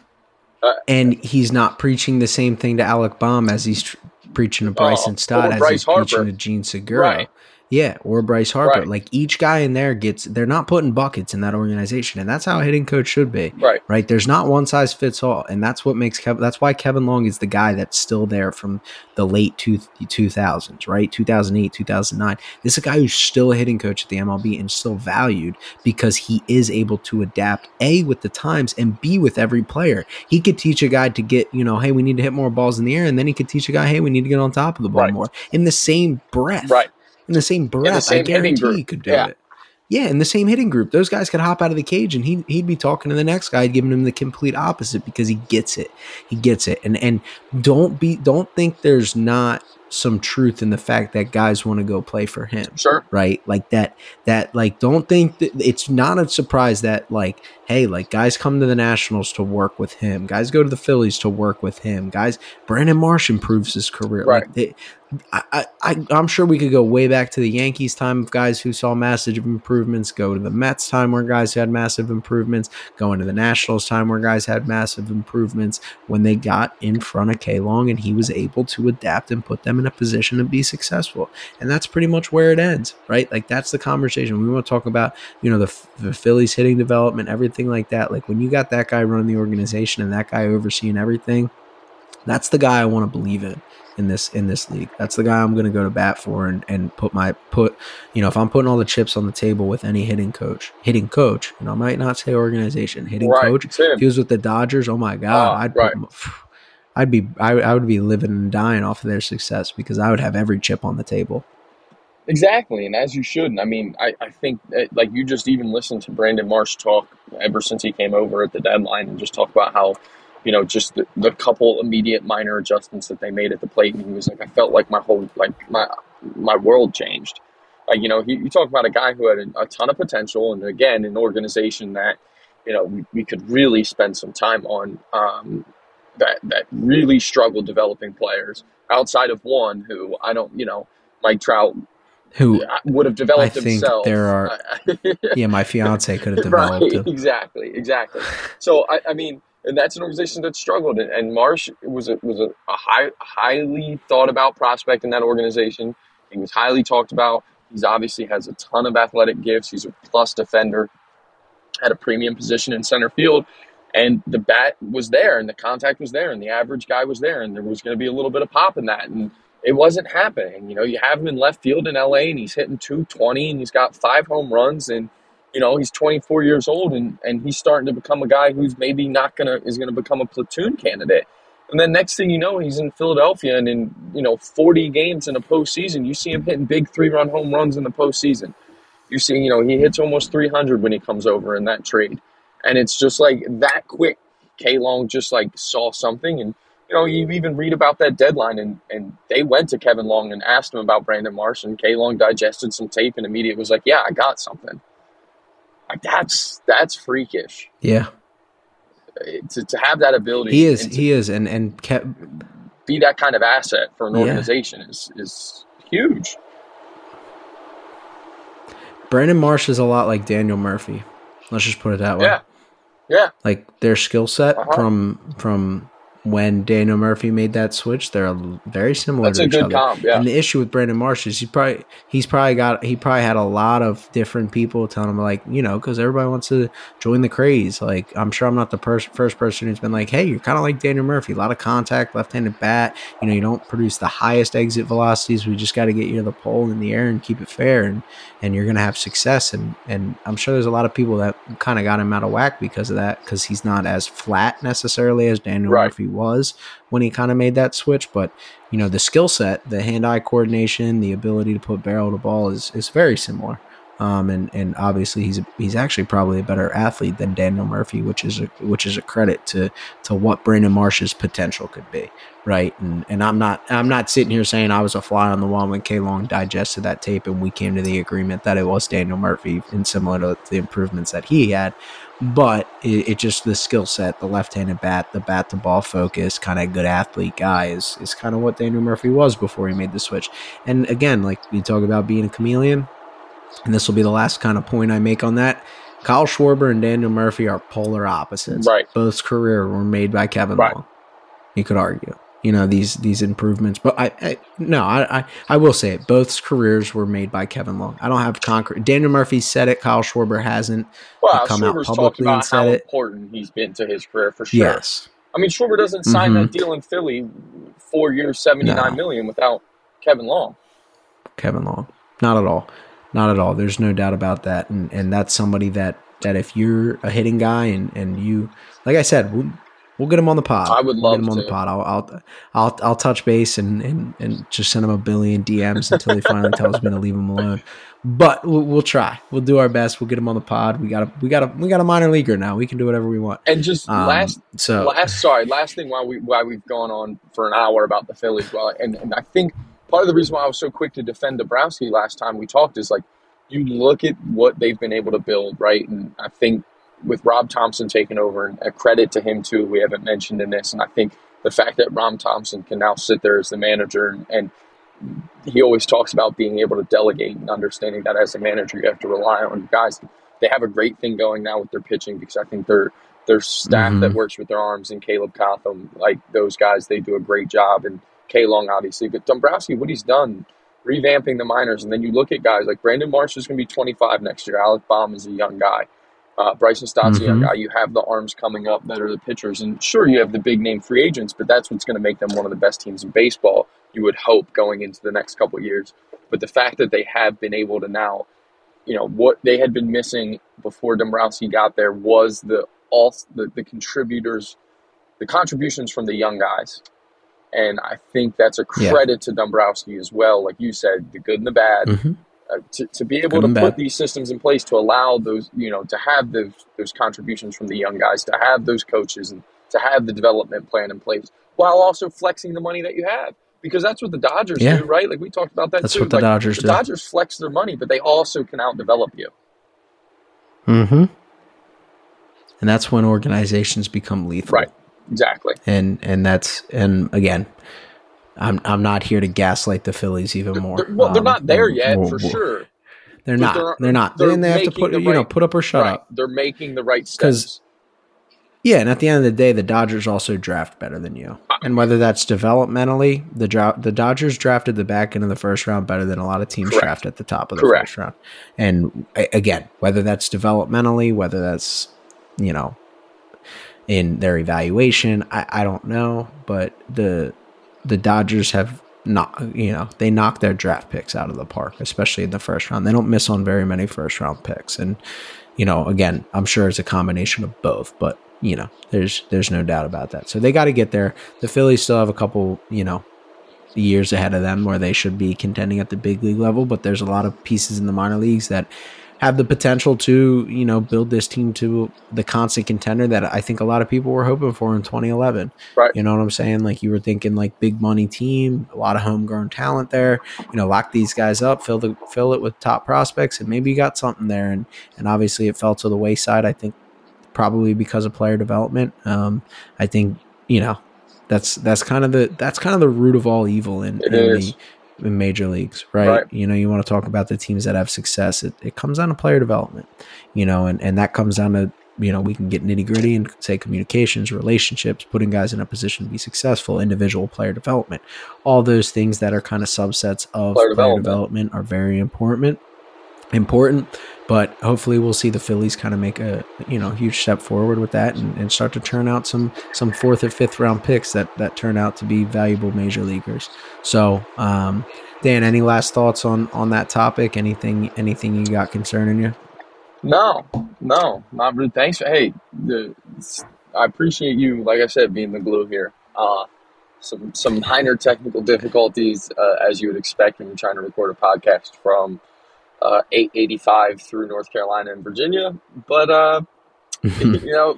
Uh, and he's not preaching the same thing to Alec Bohm as he's tr- preaching to Bryson uh, Stott as he's Harper. preaching to Jean Segura. Right. Yeah, or Bryce Harper. Right. Like each guy in there gets they're not putting buckets in that organization, and that's how a hitting coach should be. Right. Right. There's not one size fits all, and that's what makes Kevin. That's why Kevin Long is the guy that's still there from the late two two thousands, right? Two thousand eight, two thousand nine. This is a guy who's still a hitting coach at the MLB and still valued because he is able to adapt a with the times and b with every player. He could teach a guy to get you know, hey, we need to hit more balls in the air, and then he could teach a guy, hey, we need to get on top of the ball right. more in the same breath. Right in the same breath. The same I guarantee he could do yeah. it. Yeah, in the same hitting group, those guys could hop out of the cage and he he'd be talking to the next guy, giving him the complete opposite because he gets it. He gets it. And and don't be don't think there's not some truth in the fact that guys want to go play for him. Sure. Right? Like that that like don't think that it's not a surprise that like hey, like guys come to the Nationals to work with him. Guys go to the Phillies to work with him. Guys Brandon Marsh improves his career. Right. Like they, I, I, I'm sure we could go way back to the Yankees time of guys who saw massive improvements, go to the Mets time where guys had massive improvements, go into the Nationals time where guys had massive improvements when they got in front of K Long and he was able to adapt and put them in a position to be successful. And that's pretty much where it ends, right? Like that's the conversation. We want to talk about, you know, the, the Phillies hitting development, everything like that. Like when you got that guy running the organization and that guy overseeing everything, that's the guy I want to believe in in this in this league. That's the guy I'm going to go to bat for and, and put my put you know if I'm putting all the chips on the table with any hitting coach, hitting coach, and I might not say organization, hitting right, coach. If he was with the Dodgers, oh my god, uh, I'd right. put, I'd be I, I would be living and dying off of their success because I would have every chip on the table. Exactly, and as you should. I mean, I, I think that, like you just even listened to Brandon Marsh talk ever since he came over at the deadline and just talk about how you know, just the, the couple immediate minor adjustments that they made at the plate. And he was like, I felt like my whole, like my, my world changed. Like, you know, he, you talk about a guy who had a, a, ton of potential and again, an organization that, you know, we, we could really spend some time on, um, that, that really struggled developing players outside of one who I don't, you know, Mike Trout who would have developed I think himself. There are, <laughs> yeah, my fiance could have developed right, him. Exactly, exactly. So I, I mean, and that's an organization that struggled. And, and Marsh was a, was a, a high, highly thought about prospect in that organization. He was highly talked about. He's obviously has a ton of athletic gifts. He's a plus defender at a premium position in center field. And the bat was there, and the contact was there, and the average guy was there, and there was going to be a little bit of pop in that. And it wasn't happening. You know, you have him in left field in LA, and he's hitting 220, and he's got five home runs, and – you know, he's 24 years old and, and he's starting to become a guy who's maybe not going to, is to become a platoon candidate. And then next thing you know, he's in Philadelphia and in, you know, 40 games in a postseason, you see him hitting big three run home runs in the postseason. You see, you know, he hits almost 300 when he comes over in that trade. And it's just like that quick. K Long just like saw something and, you know, you even read about that deadline, and, and they went to Kevin Long and asked him about Brandon Marsh, and K Long digested some tape and immediately was like, "Yeah, I got something." Like that's that's freakish. Yeah. Uh, to, to have that ability, he is. He is, and and kept be that kind of asset for an organization yeah. is is huge. Brandon Marsh is a lot like Daniel Murphy. Let's just put it that way. Yeah. Yeah. Like their skill set uh-huh. from from when Daniel Murphy made that switch, they're very similar That's to each other. Comp, yeah. And the issue with Brandon Marsh is he probably he's probably got he probably had a lot of different people telling him like you know because everybody wants to join the craze. Like I'm sure I'm not the pers- first person who's been like, hey, you're kind of like Daniel Murphy, a lot of contact, left-handed bat. You know, you don't produce the highest exit velocities. We just got to get you to the pole in the air and keep it fair, and and you're gonna have success. And and I'm sure there's a lot of people that kind of got him out of whack because of that because he's not as flat necessarily as Daniel right. Murphy was when he kind of made that switch. But you know, the skill set, the hand-eye coordination, the ability to put barrel to ball is is very similar. Um, and and obviously he's he's actually probably a better athlete than Daniel Murphy, which is a which is a credit to to what Brandon Marsh's potential could be, right? And and I'm not I'm not sitting here saying I was a fly on the wall when K Long digested that tape and we came to the agreement that it was Daniel Murphy and similar to the improvements that he had but it, it just the skill set, the left-handed bat, the bat to ball focus, kind of good athlete guy is is kind of what Daniel Murphy was before he made the switch. And again, like you talk about being a chameleon, and this will be the last kind of point I make on that. Kyle Schwarber and Daniel Murphy are polar opposites. Right. Both career were made by Kevin Right. Long. You could argue, you know, these these improvements, but I, I no, I, I I will say it. Both careers were made by Kevin Long. I don't have concrete. Daniel Murphy said it. Kyle Schwarber hasn't. Well, come out Schwarber's talked publicly and about said how it. important he's been to his career for sure. Yes. I mean, Schwarber doesn't sign that Mhm. deal in Philly, four years, seventy nine No. million, without Kevin Long. Kevin Long. Not at all. Not at all. There's no doubt about that. And and that's somebody that that if you're a hitting guy and and you like I said, we'll, we'll get him on the pod. I would We'll love get him on to. the pod. I'll I'll I'll, I'll touch base and, and and just send him a billion DMs until he finally tells me to leave him alone. But we'll, we'll try. We'll do our best. We'll get him on the pod. We got a we got a we got a minor leaguer now. We can do whatever we want. And just Um, last so last sorry last thing why we why we've gone on for an hour about the Phillies well and, and I think part of the reason why I was so quick to defend Dombrowski last time we talked is like you look at what they've been able to build right and I think with Rob Thomson taking over and a credit to him too we haven't mentioned in this and I think the fact that Rob Thomson can now sit there as the manager and, and he always talks about being able to delegate and understanding that as a manager you have to rely on guys they have a great thing going now with their pitching because I think they're their staff that Mhm. works with their arms and Caleb Cotham, like those guys, they do a great job. And K Long, obviously. But Dombrowski, what he's done, revamping the minors. And then you look at guys like Brandon Marsh is going to be 25 next year. Alec Bohm is a young guy. Uh, Bryson Stott's a young Mhm. guy. You have the arms coming up that are the pitchers. And sure, you have the big name free agents, but that's what's going to make them one of the best teams in baseball, you would hope, going into the next couple of years. But the fact that they have been able to now you know what they had been missing before Dombrowski got there was the all the, the contributors, the contributions from the young guys, and I think that's a Yeah. credit to Dombrowski as well. Like you said, the good and the bad. Mhm. Uh, to, to be able Good to put bad. these systems in place to allow those you know to have those those contributions from the young guys to have those coaches and to have the development plan in place while also flexing the money that you have because that's what the Dodgers Yeah. do right like we talked about that That's too what the Like, Dodgers the do. Dodgers flex their money but they also can out develop you Mm-hmm. And that's when organizations become lethal. Right. Exactly And and that's and again, I'm I'm not here to gaslight the Phillies even more. They're, well, they're Um, not there yet for sure They're not. they're- They're, not. they're Then they have to put you know put up or shut right up. they're making the right steps Yeah, and at the end of the day, the Dodgers also draft better than you. And whether that's developmentally, the dra- the Dodgers drafted the back end of the first round better than a lot of teams Correct. draft at the top of the Correct. first round. And again, whether that's developmentally, whether that's you know in their evaluation, I, I don't know, but the the Dodgers have not you know they knock their draft picks out of the park, especially in the first round. They don't miss on very many first round picks, and you know again, I'm sure it's a combination of both, but you know there's there's no doubt about that. So they got to get there. The Phillies still have a couple you know years ahead of them where they should be contending at the big league level, but there's a lot of pieces in the minor leagues that have the potential to, you know, build this team to the constant contender that I think a lot of people were hoping for in 2011. Right. You know what I'm saying? Like you were thinking like big money team, a lot of homegrown talent there, you know, lock these guys up, fill the fill it with top prospects and maybe you got something there and and obviously it fell to the wayside I think probably because of player development. Um I think, you know, that's that's kind of the that's kind of the root of all evil in, in the in major leagues, right? Right. You know, you want to talk about the teams that have success. It, it comes down to player development, you know, and, and that comes down to, you know, we can get nitty gritty and say communications, relationships, putting guys in a position to be successful, individual player development. All those things that are kind of subsets of Player player, development. development. are very important. Important, but hopefully we'll see the Phillies kind of make a you know huge step forward with that and, and start to turn out some some fourth or fifth round picks that that turn out to be valuable major leaguers. So, um, Dan, any last thoughts on on that topic? Anything anything you got concerning you? No, no, not really. Thanks. For, hey, the, I appreciate you. Like I said, being the glue here. Uh, some some minor technical difficulties, uh, as you would expect when you're trying to record a podcast from uh, 885 through North Carolina and Virginia. But uh, <laughs> you know,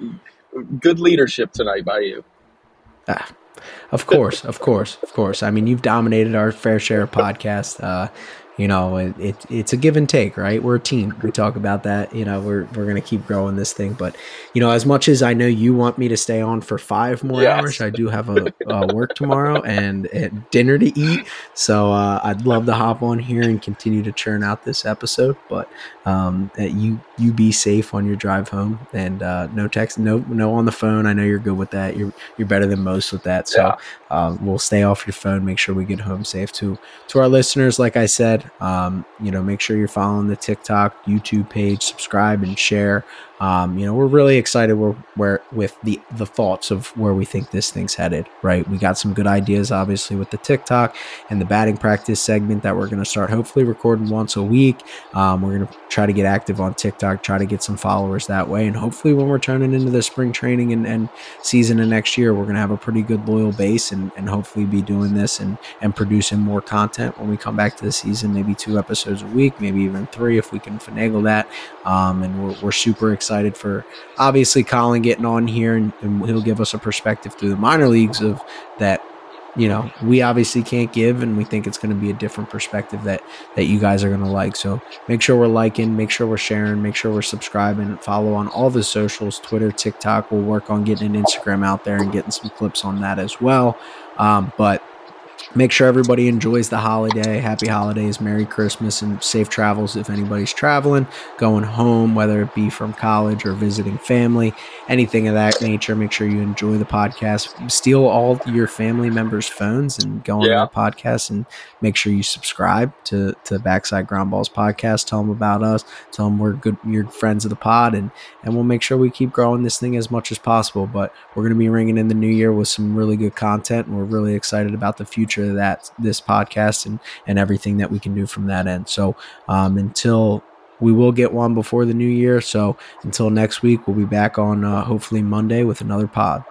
good leadership tonight by you. Ah, of course, of course, of course. I mean, you've dominated our fair share of podcasts. Uh, you know, it, it, it's a give and take, right? We're a team. We talk about that. You know, we're we're gonna keep growing this thing. But you know, as much as I know you want me to stay on for five more yes. hours, I do have a, a work tomorrow and dinner to eat. So uh, I'd love to hop on here and continue to churn out this episode. But um, you you be safe on your drive home and uh, no text, no no on the phone. I know you're good with that. You're you're better than most with that. So yeah. uh, we'll stay off your phone. Make sure we get home safe. To to our listeners, like I said, um, you know, make sure you're following the TikTok, YouTube page, subscribe and share. Um, you know, we're really excited where with the the thoughts of where we think this thing's headed. Right, we got some good ideas, obviously, with the TikTok and the batting practice segment that we're going to start hopefully recording once a week. Um, we're going to try to get active on TikTok, try to get some followers that way, and hopefully, when we're turning into the spring training and, and season of next year, we're going to have a pretty good loyal base and, and hopefully be doing this and and producing more content when we come back to the season. Maybe two episodes a week, maybe even three if we can finagle that. Um, and we're, we're super excited excited for obviously Colin getting on here and, and he'll give us a perspective through the minor leagues of that you know we obviously can't give and we think it's going to be a different perspective that that you guys are going to like. So make sure we're liking make sure we're sharing make sure we're subscribing follow on all the socials twitter tiktok. We'll work on getting an instagram out there and getting some clips on that as well. Um, but make sure everybody enjoys the holiday. Happy holidays, Merry Christmas, and safe travels if anybody's traveling, going home, whether it be from college or visiting family, anything of that nature. Make sure you enjoy the podcast. Steal all your family members' phones and go on yeah. podcast and make sure you subscribe to to Backside Ground Balls podcast. Tell them about us. Tell them we're good, you're friends of the pod, and and we'll make sure we keep growing this thing as much as possible. But we're going to be ringing in the new year with some really good content, and we're really excited about the future of that this podcast and and everything that we can do from that end. So um, until we will get one before the new year. So until next week, we'll be back on uh, hopefully Monday with another pod.